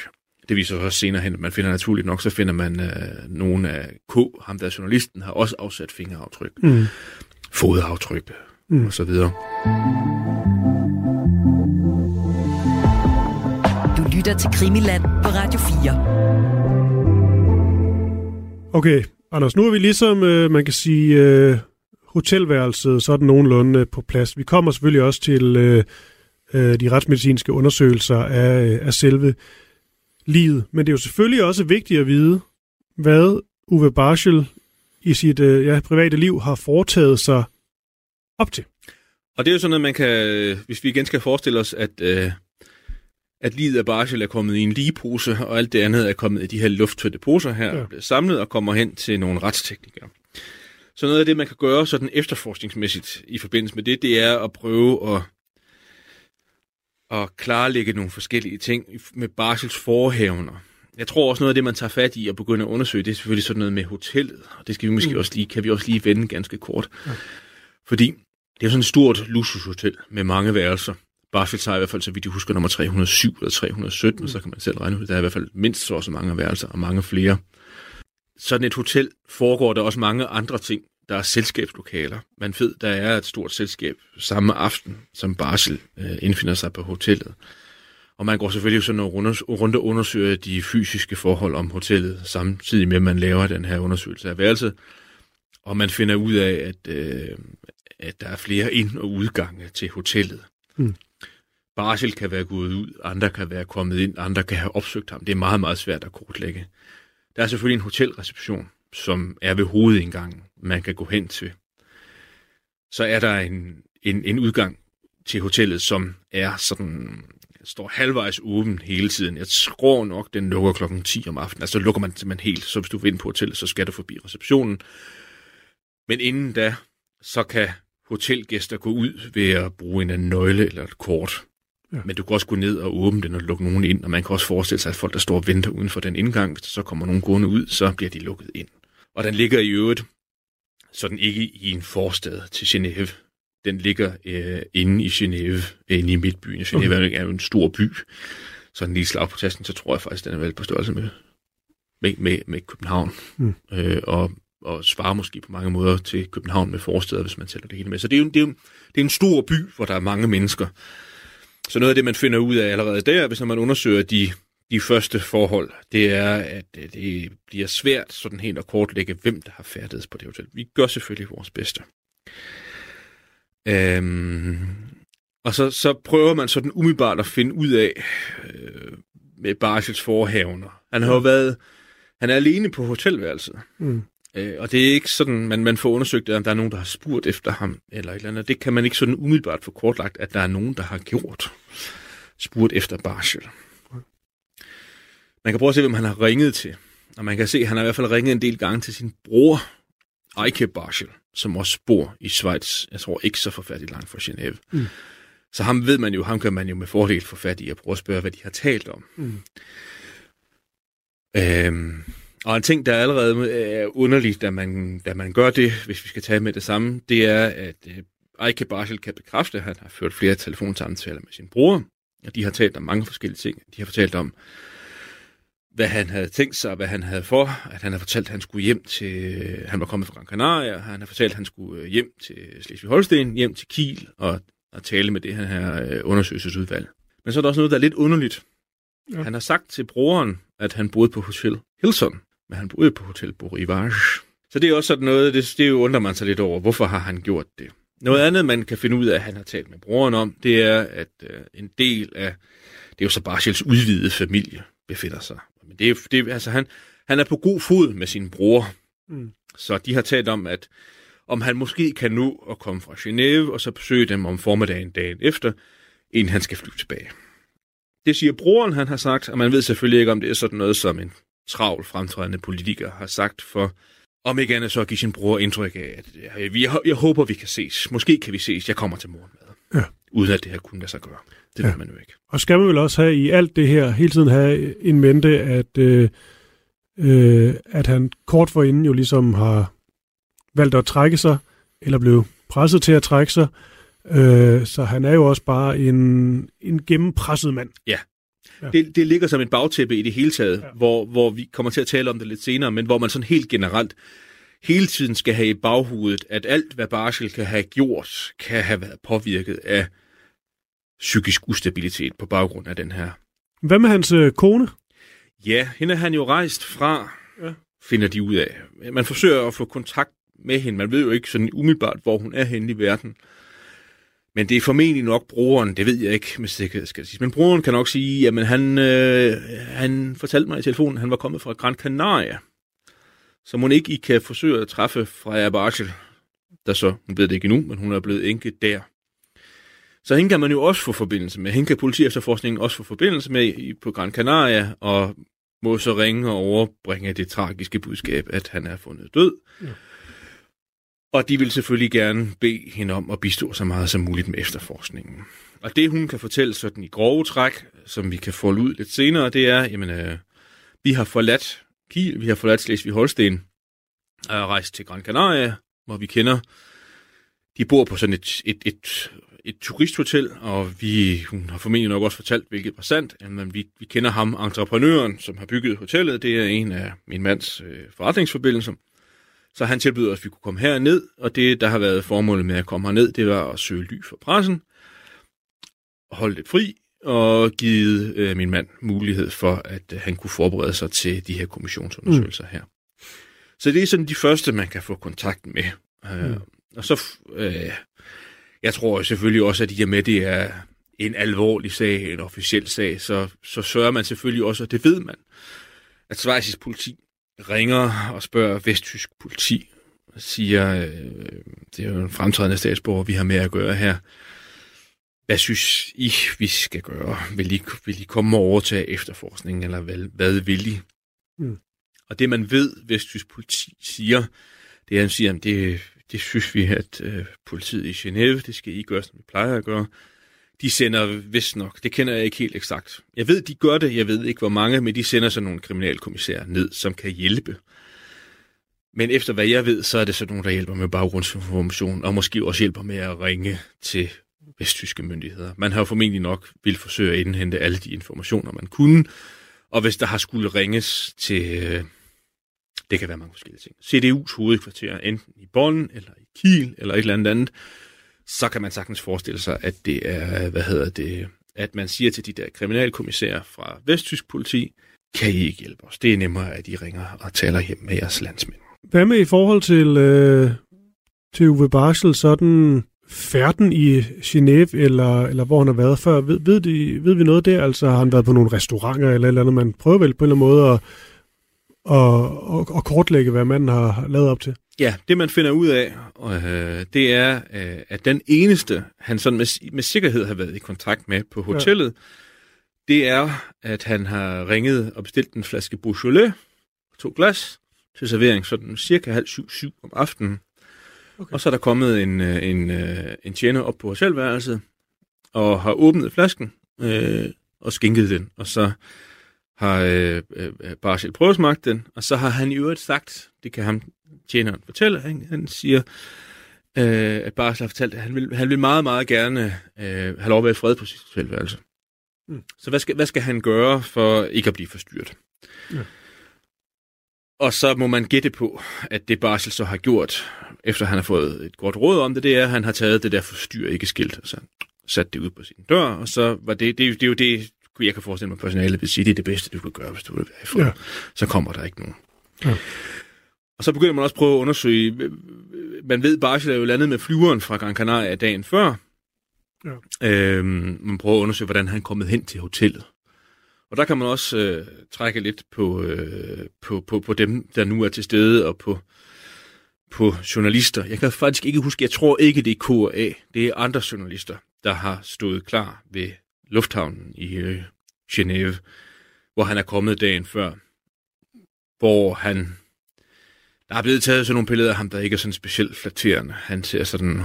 Det viser sig også senere hen, at man finder naturligt nok, så finder man øh, nogle af K, ham der journalisten, har også afsat fingeraftryk, mm. fodaftryk mm. og så videre. Du lytter til Krimiland på Radio 4. Okay, Anders, nu er vi ligesom, øh, man kan sige, øh, hotelværelset sådan nogenlunde på plads. Vi kommer selvfølgelig også til øh, øh, de retsmedicinske undersøgelser af, øh, af selve livet. Men det er jo selvfølgelig også vigtigt at vide, hvad Uwe Barschel i sit øh, ja, private liv har foretaget sig op til. Og det er jo sådan noget, man kan, hvis vi igen skal forestille os, at øh, at livet af Barschel er kommet i en ligepose, og alt det andet er kommet i de her lufttøtte poser her, ja. bliver samlet og kommer hen til nogle retsteknikere. Så noget af det, man kan gøre sådan efterforskningsmæssigt i forbindelse med det, det er at prøve at, at klarlægge nogle forskellige ting med Barschels forhævner. Jeg tror også noget af det, man tager fat i og begynder at undersøge, det er selvfølgelig sådan noget med hotellet. Og det skal vi måske mm. også lige, kan vi også lige vende ganske kort. Ja. Fordi det er sådan et stort luksushotel med mange værelser. Barfield har i hvert fald, så vidt jeg husker, nummer 307 eller 317, mm. så kan man selv regne ud, der er i hvert fald mindst så også mange værelser og mange flere. Sådan et hotel foregår der også mange andre ting. Der er selskabslokaler. Man ved, der er et stort selskab samme aften, som Barsel øh, indfinder sig på hotellet. Og man går selvfølgelig sådan nogle runde og undersøger de fysiske forhold om hotellet, samtidig med, at man laver den her undersøgelse af værelset. Og man finder ud af, at, øh, at der er flere ind- og udgange til hotellet. Mm. Barsel kan være gået ud, andre kan være kommet ind, andre kan have opsøgt ham. Det er meget, meget svært at kortlægge. Der er selvfølgelig en hotelreception, som er ved hovedindgangen, man kan gå hen til. Så er der en, en, en udgang til hotellet, som er sådan står halvvejs åben hele tiden. Jeg tror nok, den lukker klokken 10 om aftenen. Altså lukker man simpelthen helt, så hvis du vil ind på hotellet, så skal du forbi receptionen. Men inden da, så kan hotelgæster gå ud ved at bruge en nøgle eller et kort. Ja. Men du kan også gå ned og åbne den og lukke nogen ind, og man kan også forestille sig, at folk, der står og venter uden for den indgang, hvis der så kommer nogen gående ud, så bliver de lukket ind. Og den ligger i øvrigt sådan ikke i en forstad til Genève. Den ligger øh, inde i Genève, inde i midtbyen. Genève okay. er jo en stor by. Så en lige slag på tasken, så tror jeg faktisk, den er vel på størrelse med, med, med, med København. Mm. Øh, og, og svarer måske på mange måder til København med forsteder, hvis man tæller det hele med. Så det er jo, det er jo det er en stor by, hvor der er mange mennesker. Så noget af det, man finder ud af allerede der, hvis man undersøger de, de første forhold, det er, at det bliver svært sådan helt at kortlægge, hvem der har færdighed på det hotel. Vi gør selvfølgelig vores bedste. Øhm, og så, så prøver man sådan umiddelbart at finde ud af øh, med Barsels forhavner. Han har jo været, han er alene på hotelværelset. Mm. Øh, og det er ikke sådan, man, man får undersøgt, at der er nogen, der har spurgt efter ham, eller et eller andet. Det kan man ikke sådan umiddelbart få kortlagt, at der er nogen, der har gjort. Spurgt efter Barschel. Man kan prøve at se, hvem han har ringet til. Og man kan se, at han har i hvert fald ringet en del gange til sin bror, Eike Barschel, som også bor i Schweiz. Jeg tror ikke så forfærdeligt langt fra Genève. Mm. Så ham ved man jo, ham kan man jo med fordel få fat i at prøve at spørge, hvad de har talt om. Mm. Øhm, og en ting, der allerede er underligt, da man, da man gør det, hvis vi skal tage med det samme, det er, at øh, Eike Barschel kan bekræfte, at han har ført flere telefonsamtaler med sin bror, og de har talt om mange forskellige ting. De har fortalt om, hvad han havde tænkt sig, hvad han havde for, at han har fortalt, at han skulle hjem til, han var kommet fra Gran Canaria, han har fortalt, at han skulle hjem til Slesvig-Holsten, hjem til Kiel og, og tale med det her øh, undersøgelsesudvalg. Men så er der også noget, der er lidt underligt. Ja. Han har sagt til broren, at han boede på Hotel Hilson, men han boede på Hotel Beau Rivage. Så det er også sådan noget, det, det undrer man sig lidt over, hvorfor har han gjort det? Noget andet, man kan finde ud af, at han har talt med broren om, det er, at øh, en del af, det er jo så Barschels udvidede familie, befinder sig. Men det er, det, altså han, han er på god fod med sin bror. Mm. Så de har talt om, at om han måske kan nå at komme fra Genève, og så besøge dem om formiddagen dagen efter, inden han skal flyve tilbage. Det siger broren, han har sagt, og man ved selvfølgelig ikke, om det er sådan noget, som en travl fremtrædende politiker har sagt, for om ikke andet så give sin bror indtryk af, at jeg, jeg, håber, vi kan ses. Måske kan vi ses. Jeg kommer til morgen med. Ja. Uden at det her kunne lade sig gøre. Det ja. ved man jo ikke. Og skal man vel også have i alt det her, hele tiden have en mente, at, øh, øh, at han kort forinden jo ligesom har valgt at trække sig, eller blev presset til at trække sig. Øh, så han er jo også bare en, en gennempresset mand. Ja, Ja. Det, det ligger som et bagtæppe i det hele taget, ja. hvor, hvor vi kommer til at tale om det lidt senere, men hvor man sådan helt generelt hele tiden skal have i baghovedet, at alt, hvad Barschel kan have gjort, kan have været påvirket af psykisk ustabilitet på baggrund af den her. Hvad med hans øh, kone? Ja, hende er han jo rejst fra, ja. finder de ud af. Man forsøger at få kontakt med hende. Man ved jo ikke sådan umiddelbart, hvor hun er henne i verden. Men det er formentlig nok broren, det ved jeg ikke med sikkerhed, skal jeg sige. Men broren kan nok sige, at han, øh, han fortalte mig i telefonen, at han var kommet fra Gran Canaria. Så må ikke I kan forsøge at træffe Freja Barschel, der så, hun ved det ikke endnu, men hun er blevet enke der. Så hende kan man jo også få forbindelse med. Hende kan politi efterforskningen også få forbindelse med på Gran Canaria, og må så ringe og overbringe det tragiske budskab, at han er fundet død. Ja. Og de vil selvfølgelig gerne bede hende om at bistå så meget som muligt med efterforskningen. Og det, hun kan fortælle sådan i grove træk, som vi kan få ud lidt senere, det er, jamen, øh, vi har forladt Kiel, vi har forladt Slesvig-Holsten og øh, rejst til Gran Canaria, hvor vi kender, de bor på sådan et, et, et, et turisthotel, og vi, hun har formentlig nok også fortalt, hvilket var sandt, men vi, vi kender ham, entreprenøren, som har bygget hotellet, det er en af min mands øh, forretningsforbindelser. Så han tilbyder os, at vi kunne komme herned, og det, der har været formålet med at komme herned, det var at søge ly for pressen, holde det fri, og give øh, min mand mulighed for, at øh, han kunne forberede sig til de her kommissionsundersøgelser mm. her. Så det er sådan de første, man kan få kontakt med. Øh, mm. Og så, øh, jeg tror selvfølgelig også, at i og med, det er en alvorlig sag, en officiel sag, så, så sørger man selvfølgelig også, og det ved man, at svejsisk politi ringer og spørger vesttysk politi, og siger, øh, det er jo en fremtrædende statsborger, vi har med at gøre her. Hvad synes I, vi skal gøre? Vil I, vil I komme og overtage efterforskningen, eller hvad, hvad vil I? Mm. Og det man ved, vesttysk politi siger, det er, at han siger, at det, det synes vi, at øh, politiet i Genève, det skal I gøre, som vi plejer at gøre. De sender vist nok, det kender jeg ikke helt eksakt. Jeg ved, de gør det, jeg ved ikke hvor mange, men de sender så nogle kriminalkommissærer ned, som kan hjælpe. Men efter hvad jeg ved, så er det sådan nogle, der hjælper med baggrundsinformation, og måske også hjælper med at ringe til vesttyske myndigheder. Man har jo formentlig nok vil forsøge at indhente alle de informationer, man kunne, og hvis der har skulle ringes til, øh, det kan være mange forskellige ting, CDU's hovedkvarter, enten i Bonn, eller i Kiel, eller et eller andet andet, så kan man sagtens forestille sig, at det er, hvad hedder det, at man siger til de der kriminalkommissærer fra Vesttysk politi, kan I ikke hjælpe os? Det er nemmere, at I ringer og taler hjem med jeres landsmænd. Hvad med i forhold til, øh, til Uwe Barsel, sådan færden i Genève, eller, eller hvor han har været før? Ved, ved, de, ved vi noget der? Altså har han været på nogle restauranter eller eller andet? Man prøver vel på en eller anden måde at, at, at, at kortlægge, hvad manden har lavet op til? Ja, det man finder ud af, øh, det er, øh, at den eneste, han sådan med, med sikkerhed har været i kontakt med på hotellet, ja. det er, at han har ringet og bestilt en flaske Beaujolais, to glas, til servering sådan cirka halv syv, syv om aftenen. Okay. Og så er der kommet en, øh, en, øh, en tjener op på hotelværelset, og har åbnet flasken øh, og skænket den. Og så har øh, øh, at smage den, og så har han i øvrigt sagt, det kan ham tjeneren fortælle, han, han siger, øh, at Barsel har fortalt, at han vil, han vil meget, meget gerne øh, have lov at være fred på sit hotelværelse. Mm. Så hvad skal, hvad skal han gøre for ikke at blive forstyrret? Ja. Og så må man gætte på, at det Barsel så har gjort, efter han har fået et godt råd om det, det er, at han har taget det der forstyr ikke skilt, og så sat det ud på sin dør, og så var det, det, det er jo det, jeg kan forestille mig, at personalet vil sige, det er det bedste, du kan gøre, hvis du vil være i fred. Ja. Så kommer der ikke nogen. Ja. Og så begynder man også at prøve at undersøge, man ved, Barsel er jo landet med flyveren fra Gran Canaria dagen før. Ja. Øhm, man prøver at undersøge, hvordan han er kommet hen til hotellet. Og der kan man også øh, trække lidt på, øh, på, på, på dem, der nu er til stede, og på, på journalister. Jeg kan faktisk ikke huske, jeg tror ikke, det er KA. Det er andre journalister, der har stået klar ved lufthavnen i øh, Genève, hvor han er kommet dagen før, hvor han... Der er blevet taget sådan nogle billeder af ham, der ikke er sådan specielt flatterende. Han ser sådan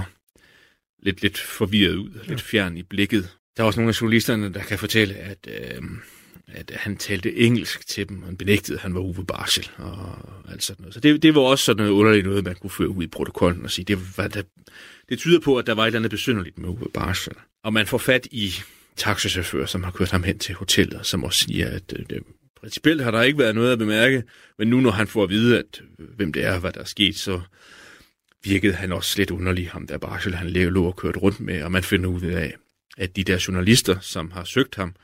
lidt, lidt forvirret ud, ja. lidt fjern i blikket. Der er også nogle af journalisterne, der kan fortælle, at øh, at han talte engelsk til dem, og han benægtede, at han var Uwe Barsel og alt sådan noget. Så det, det var også sådan noget underligt noget, man kunne føre ud i protokollen og sige, det, var, det, det tyder på, at der var et eller andet besynderligt med Uwe Barsel. Og man får fat i taxachauffører, som har kørt ham hen til hotellet, som også siger, at det, principielt har der ikke været noget at bemærke, men nu når han får at vide, at hvem det er, hvad der er sket, så virkede han også lidt underlig, ham der Barsel, han lå og kørt rundt med, og man finder ud af, at de der journalister, som har søgt ham,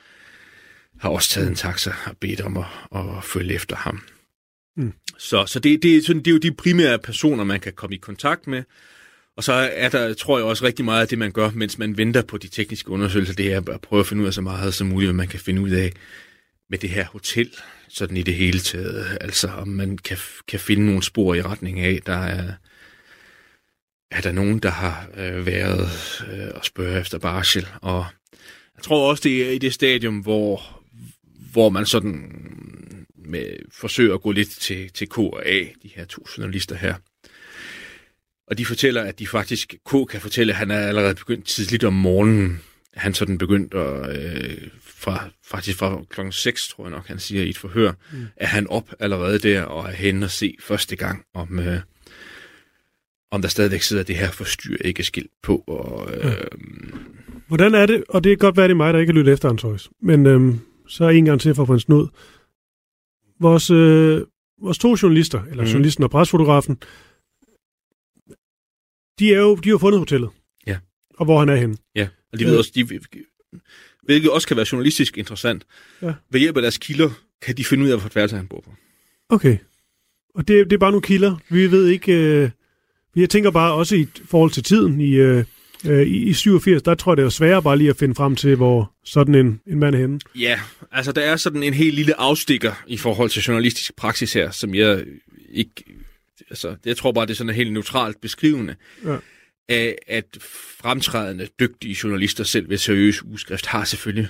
har også taget en taxa og bedt om at, at følge efter ham. Mm. Så, så det, det, sådan, det er jo de primære personer, man kan komme i kontakt med. Og så er der, tror jeg også rigtig meget af det, man gør, mens man venter på de tekniske undersøgelser, det er at prøve at finde ud af så meget som muligt, hvad man kan finde ud af med det her hotel, sådan i det hele taget. Altså, om man kan, kan finde nogle spor i retning af, der er, er der nogen, der har øh, været øh, og spørge efter Barschel. Og jeg tror også, det er i det stadium, hvor hvor man sådan med, forsøger at gå lidt til, til K og A, de her to journalister her. Og de fortæller, at de faktisk, K kan fortælle, at han er allerede begyndt tidligt om morgenen. Han sådan begyndt at, øh, fra, faktisk fra klokken 6, tror jeg nok, han siger i et forhør, mm. er han op allerede der og er hen og se første gang, om, øh, om der stadigvæk sidder det her forstyr ikke skilt på. Og, øh, mm. Hvordan er det, og det er godt være, det er mig, der ikke har lyttet efter Hans men øh, så en gang til for på en snud. Vores, øh, vores to journalister, eller mm. journalisten og presfotografen, de er jo de har fundet hotellet. Ja. Og hvor han er henne. Ja, og de ved øh. også, de, hvilket også kan være journalistisk interessant. Ja. Ved hjælp af deres kilder, kan de finde ud af, hvor værelse han bor på. Okay. Og det, det er bare nogle kilder. Vi ved ikke... Øh, jeg tænker bare også i forhold til tiden i, øh, Øh, I, I 87, der tror jeg, det er sværere bare lige at finde frem til, hvor sådan en, en mand er henne. Ja, altså der er sådan en helt lille afstikker i forhold til journalistisk praksis her, som jeg ikke... Altså, jeg tror bare, det er sådan helt neutralt beskrivende. Ja af, at fremtrædende, dygtige journalister selv ved seriøs ugeskrift har selvfølgelig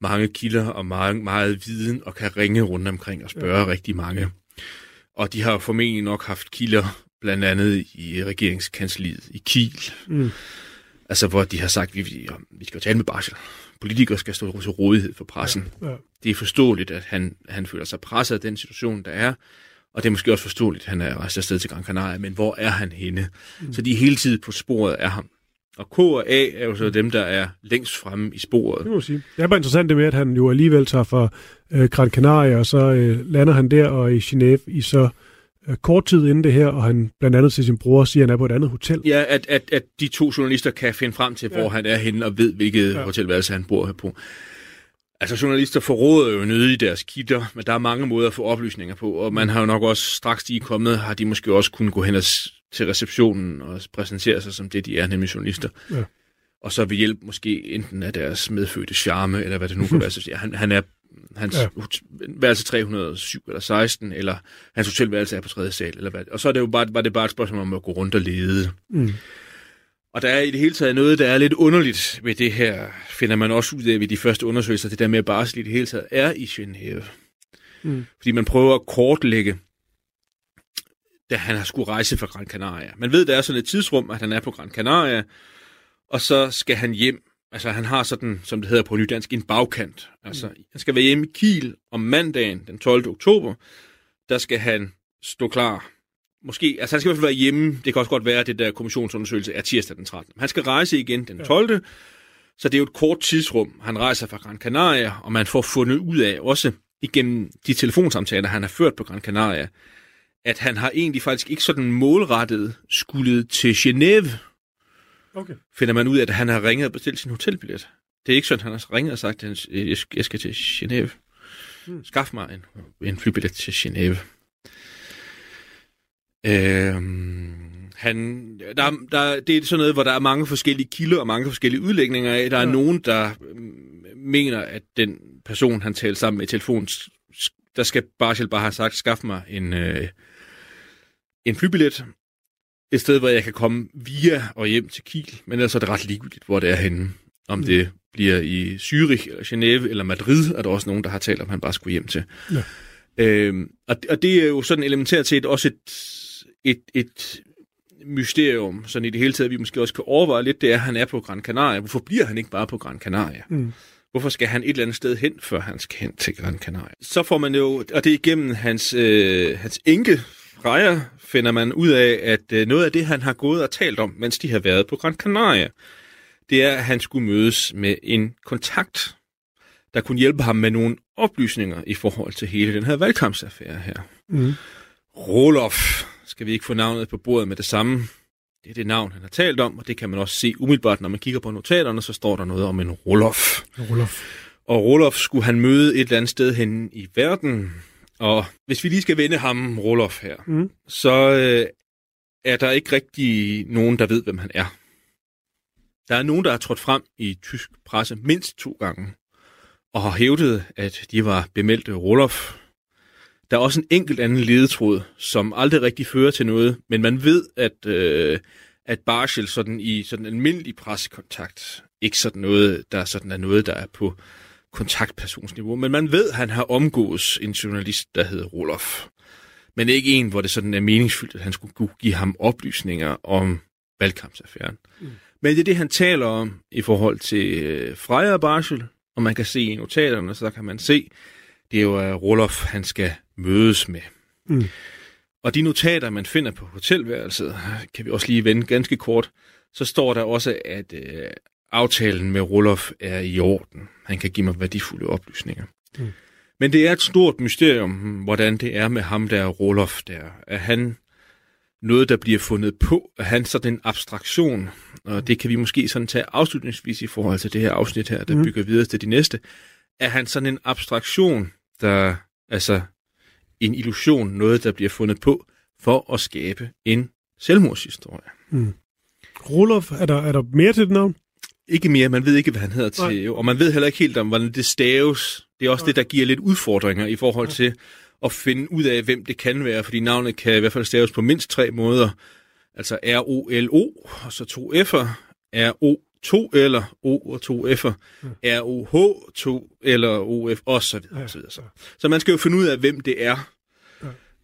mange kilder og meget, meget viden og kan ringe rundt omkring og spørge ja. rigtig mange. Og de har formentlig nok haft kilder blandt andet i regeringskansliet i Kiel. Mm. Altså, hvor de har sagt, at vi, vi, vi skal tale med Barsel. Politikere skal stå til rådighed for pressen. Ja. Det er forståeligt, at han, han føler sig presset af den situation, der er. Og det er måske også forståeligt, at han er rejst afsted til Gran Canaria, men hvor er han henne? Mm. Så de er hele tiden på sporet af ham. Og K og A er jo så dem, der er længst fremme i sporet. Det må sige. Det er bare interessant det med, at han jo alligevel tager fra øh, Gran Canaria, og så øh, lander han der og i Genève i så øh, kort tid inden det her, og han blandt andet til sin bror siger, at han er på et andet hotel. Ja, at, at, at de to journalister kan finde frem til, hvor Ja. han er henne, og ved, hvilket ja. hotelværelse han bor her på. Altså, journalister forråder jo i deres kilder, men der er mange måder at få oplysninger på, og man har jo nok også, straks de er kommet, har de måske også kunnet gå hen til receptionen og præsentere sig som det, de er, nemlig journalister. Ja. Og så ved hjælp måske enten af deres medfødte charme, eller hvad det nu kan være, [LAUGHS] så han, han er hans ja. værelse 307 eller 16, eller hans hotelværelse er på tredje sal, eller hvad. Og så er det jo bare, var det bare et spørgsmål om at gå rundt og lede. Mm. Og der er i det hele taget noget, der er lidt underligt ved det her, finder man også ud af ved de første undersøgelser, det der med, at barsel i det hele taget er i Genève. Mm. Fordi man prøver at kortlægge, da han har skulle rejse fra Gran Canaria. Man ved, der er sådan et tidsrum, at han er på Gran Canaria, og så skal han hjem. Altså han har sådan, som det hedder på nydansk, en bagkant. Altså han skal være hjemme i Kiel om mandagen, den 12. oktober. Der skal han stå klar måske, altså han skal i hvert fald være hjemme. Det kan også godt være, at det der kommissionsundersøgelse er tirsdag den 13. Han skal rejse igen den 12. Så det er jo et kort tidsrum. Han rejser fra Gran Canaria, og man får fundet ud af, også igennem de telefonsamtaler, han har ført på Gran Canaria, at han har egentlig faktisk ikke sådan målrettet skulle til Genève, Okay. finder man ud af, at han har ringet og bestilt sin hotelbillet. Det er ikke sådan, at han har ringet og sagt, at han- jeg skal- til Genève. Skaff mig en, en flybillet til Genève. Øhm, han, der, der, det er sådan noget, hvor der er mange forskellige kilder og mange forskellige udlægninger af. Der er Ja. nogen, der mm, mener, at den person, han talte sammen med i telefonen, der skal Barshel bare have sagt, skaff mig en, øh, en flybillet, et sted, hvor jeg kan komme via og hjem til Kiel, men ellers er det ret ligegyldigt, hvor det er henne. Om Mm. det bliver i Zürich, eller Genève eller Madrid, er der også nogen, der har talt om, han bare skulle hjem til. Ja. Øhm, og, og det er jo sådan elementært set også et, et, et mysterium, sådan i det hele taget, vi måske også kan overveje lidt, det er, at han er på Gran Canaria. Hvorfor bliver han ikke bare på Gran Canaria? Mm. Hvorfor skal han et eller andet sted hen, før han skal hen til Gran Canaria? Så får man jo, og det er igennem hans, øh, hans enke, Freja, finder man ud af, at øh, noget af det, han har gået og talt om, mens de har været på Gran Canaria, det er, at han skulle mødes med en kontakt, der kunne hjælpe ham med nogle oplysninger i forhold til hele den her valgkampsaffære her. Mm. Rolof, skal vi ikke få navnet på bordet med det samme. Det er det navn, han har talt om, og det kan man også se umiddelbart, når man kigger på notaterne, så står der noget om en Rolof. Rolof. Og Rolof skulle han møde et eller andet sted hen i verden. Og hvis vi lige skal vende ham, Rolof her, Mm. så øh, er der ikke rigtig nogen, der ved, hvem han er. Der er nogen, der har trådt frem i tysk presse mindst to gange, og har hævdet, at de var bemeldte Rolof. Der er også en enkelt anden ledetråd, som aldrig rigtig fører til noget, men man ved, at, øh, at Barschel sådan i sådan almindelig pressekontakt, ikke sådan noget, der sådan er noget, der er på kontaktpersonsniveau, men man ved, at han har omgås en journalist, der hedder Rolof. Men ikke en, hvor det sådan er meningsfyldt, at han skulle give ham oplysninger om valgkampsaffæren. Mm. Men det er det, han taler om i forhold til øh, Freja og Barschel, og man kan se i notaterne, så kan man se, det er jo uh, Rolof, han skal mødes med. Mm. Og de notater, man finder på hotelværelset, kan vi også lige vende ganske kort, så står der også, at øh, aftalen med Rolof er i orden. Han kan give mig værdifulde oplysninger. Mm. Men det er et stort mysterium, hvordan det er med ham der, Rolof der. Er han noget, der bliver fundet på? Er han sådan en abstraktion? Og det kan vi måske sådan tage afslutningsvis i forhold til det her afsnit her, der Mm. bygger videre til de næste. Er han sådan en abstraktion, der altså en illusion, noget, der bliver fundet på for at skabe en selvmordshistorie? Rolof, er der, er der mere til det navn? Ikke mere, man ved ikke, hvad han hedder Nej. til, og man ved heller ikke helt om, hvordan det staves. Det er også Nej. det, der giver lidt udfordringer i forhold til at finde ud af, hvem det kan være, fordi navnet kan i hvert fald staves på mindst tre måder. Altså R-O-L-O, og så to F'er, R-O, to eller O og to F'er, R-O-H, to eller O-F, og så videre, og så videre. Så. så man skal jo finde ud af, hvem det er.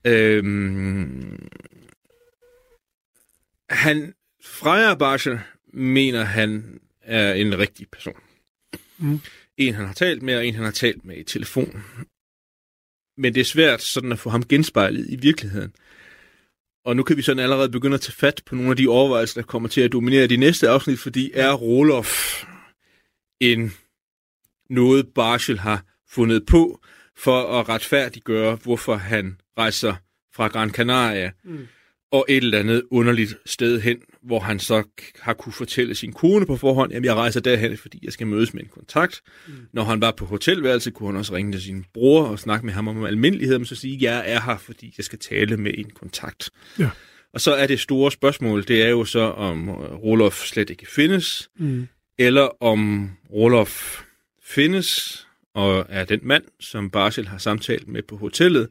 Øhm, han, Freja Barschel mener, han er en rigtig person. Mm. En, han har talt med, og en, han har talt med i telefon. Men det er svært sådan at få ham genspejlet i virkeligheden. Og nu kan vi sådan allerede begynde at tage fat på nogle af de overvejelser, der kommer til at dominere de næste afsnit, fordi er Roloff en noget Barschel har fundet på for at retfærdiggøre, hvorfor han rejser fra Gran Canaria Mm og et eller andet underligt sted hen, hvor han så har kunne fortælle sin kone på forhånd, at jeg rejser derhen, fordi jeg skal mødes med en kontakt. Mm. Når han var på hotelværelse, kunne han også ringe til sin bror og snakke med ham om almindelighed, men så sige, at jeg er her, fordi jeg skal tale med en kontakt. Ja. Og så er det store spørgsmål, det er jo så, om øh, Rolof slet ikke findes, Mm. eller om Rolof findes og er den mand, som Barsel har samtalt med på hotellet,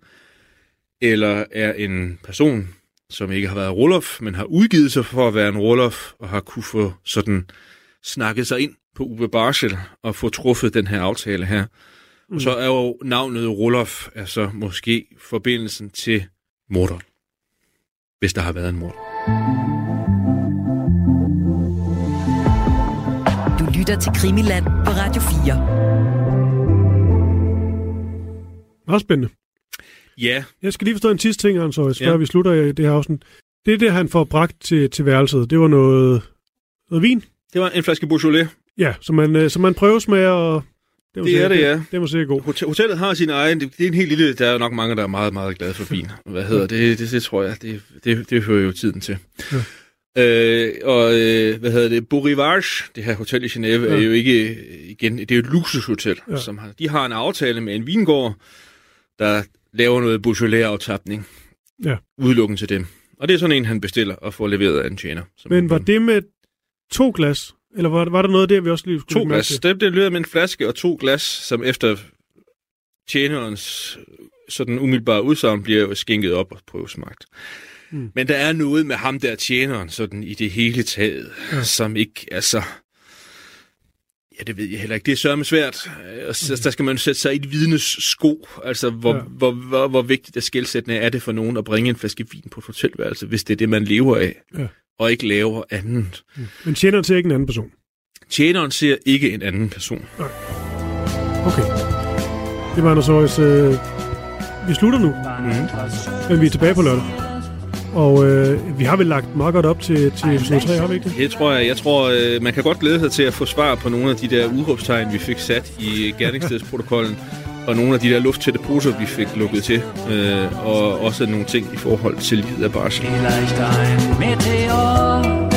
eller er en person, som ikke har været Rolof, men har udgivet sig for at være en Rolof, og har kunne få sådan snakket sig ind på Uwe Barsel og få truffet den her aftale her. Mm. Og så er jo navnet Rolof altså måske forbindelsen til morderen, hvis der har været en mord. Du lytter til Krimiland på Radio 4. Meget spændende. Ja, Jeg skal lige forstå en sidste ting, Hans Højs, før Ja. vi slutter i det her afsnit. Det er det, han får bragt til, til værelset. Det var noget, noget vin. det var en flaske Beaujolais. Ja, som man, øh, som man prøvesmager, og det, må Det er det, ja. Det, det må sikkert. Hotel- Hotellet har sin egen, det, det er en helt lille, der er nok mange, der er meget, meget glade for vin. Hvad hedder det? Det, det tror jeg, det, det, det hører jo tiden til. Ja. Øh, og øh, hvad hedder det? Beau Rivage, det her hotel i Genève, ja. Er jo ikke, igen, det er jo et luksushotel. Ja. Som har, de har en aftale med en vingård, der laver noget Beaujolais-aftapning. Ja. Udelukkende til dem. Og det er sådan en, han bestiller og får leveret af en tjener. som Men var kan- det med to glas? Eller var, var der noget der, vi også lige skulle To glas. Det blev leveret med en flaske og to glas, som efter tjenerens sådan umiddelbare udsagn bliver jo skænket op og prøvesmagt. Mm. Men der er noget med ham der tjeneren sådan i det hele taget, ja. som ikke er så... Ja, det ved jeg heller ikke. Det er sørme svært. Øh, Og så, der skal man sætte sig i et vidnes sko. Altså, hvor, ja. Hvor, hvor, hvor vigtigt og skældsættende er det for nogen at bringe en flaske vin på et hotelværelse, hvis det er det, man lever af, Ja. og ikke laver andet. Men tjener til ikke en anden person. Tjeneren ser ikke en anden person. Okay. Det var Anders Højs... Øh, vi slutter nu, Mm. men vi er tilbage på lørdag. Og øh, vi har vel lagt meget godt op til, til episode 3, har vi ikke det? Det tror jeg. Jeg tror, øh, man kan godt glæde sig til at få svar på nogle af de der udråbstegn, vi fik sat i gerningsstedsprotokollen, og nogle af de der lufttætte poser, vi fik lukket til, øh, og også nogle ting i forhold til livet af barsel. Vielleicht ein Meteor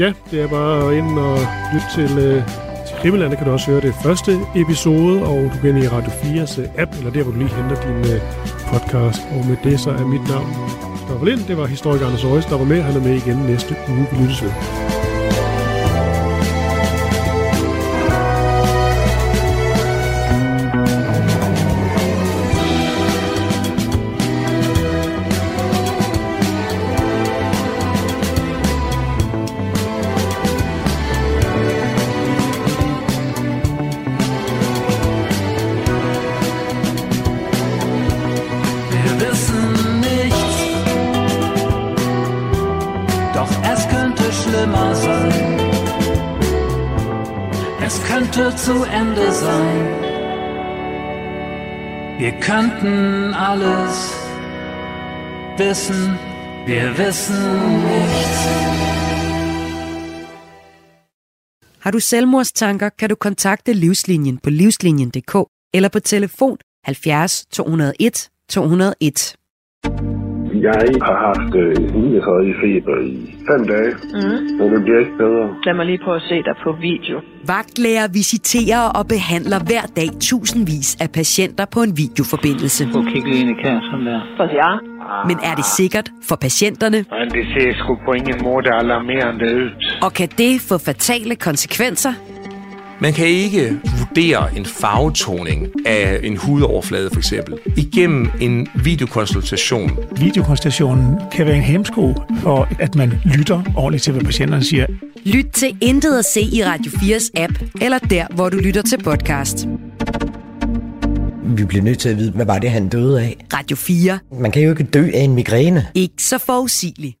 ja, det er bare ind og lytte til, øh, til Krimiland. Der kan du også høre det første episode, og du kan i Radio 4's øh, app, eller der, hvor du lige henter din øh, podcast. Og med det, så er mit navn Stoffer Lind. Det var historiker Anders Øjes, der var med. Han er med igen næste uge. Vi lyttes ved. Könnte zu Ende sein. Wir könnten alles wissen, wir wissen nichts. Har du selvmordstanker, kan du kontakte Livslinjen på livslinjen.dk eller på telefon 70 201 201. Jeg har haft øh, 39 feber i fem dage, Mm. men det bliver ikke bedre. Lad mig lige prøve at se dig på video. Vagtlæger visiterer og behandler hver dag tusindvis af patienter på en videoforbindelse. Prøv at kigge lige ind i kassen der. For ja. Men er det sikkert for patienterne? Men det ser sgu på ingen måde alarmerende ud. Og kan det få fatale konsekvenser? Man kan ikke vurdere en farvetoning af en hudoverflade for eksempel igennem en videokonsultation. Videokonsultationen kan være en hemsko for, at man lytter ordentligt til, hvad patienterne siger. Lyt til Intet at se i Radio 4's app, eller der, hvor du lytter til podcast. Vi bliver nødt til at vide, hvad var det, han døde af? Radio 4. Man kan jo ikke dø af en migræne. Ikke så forudsigeligt.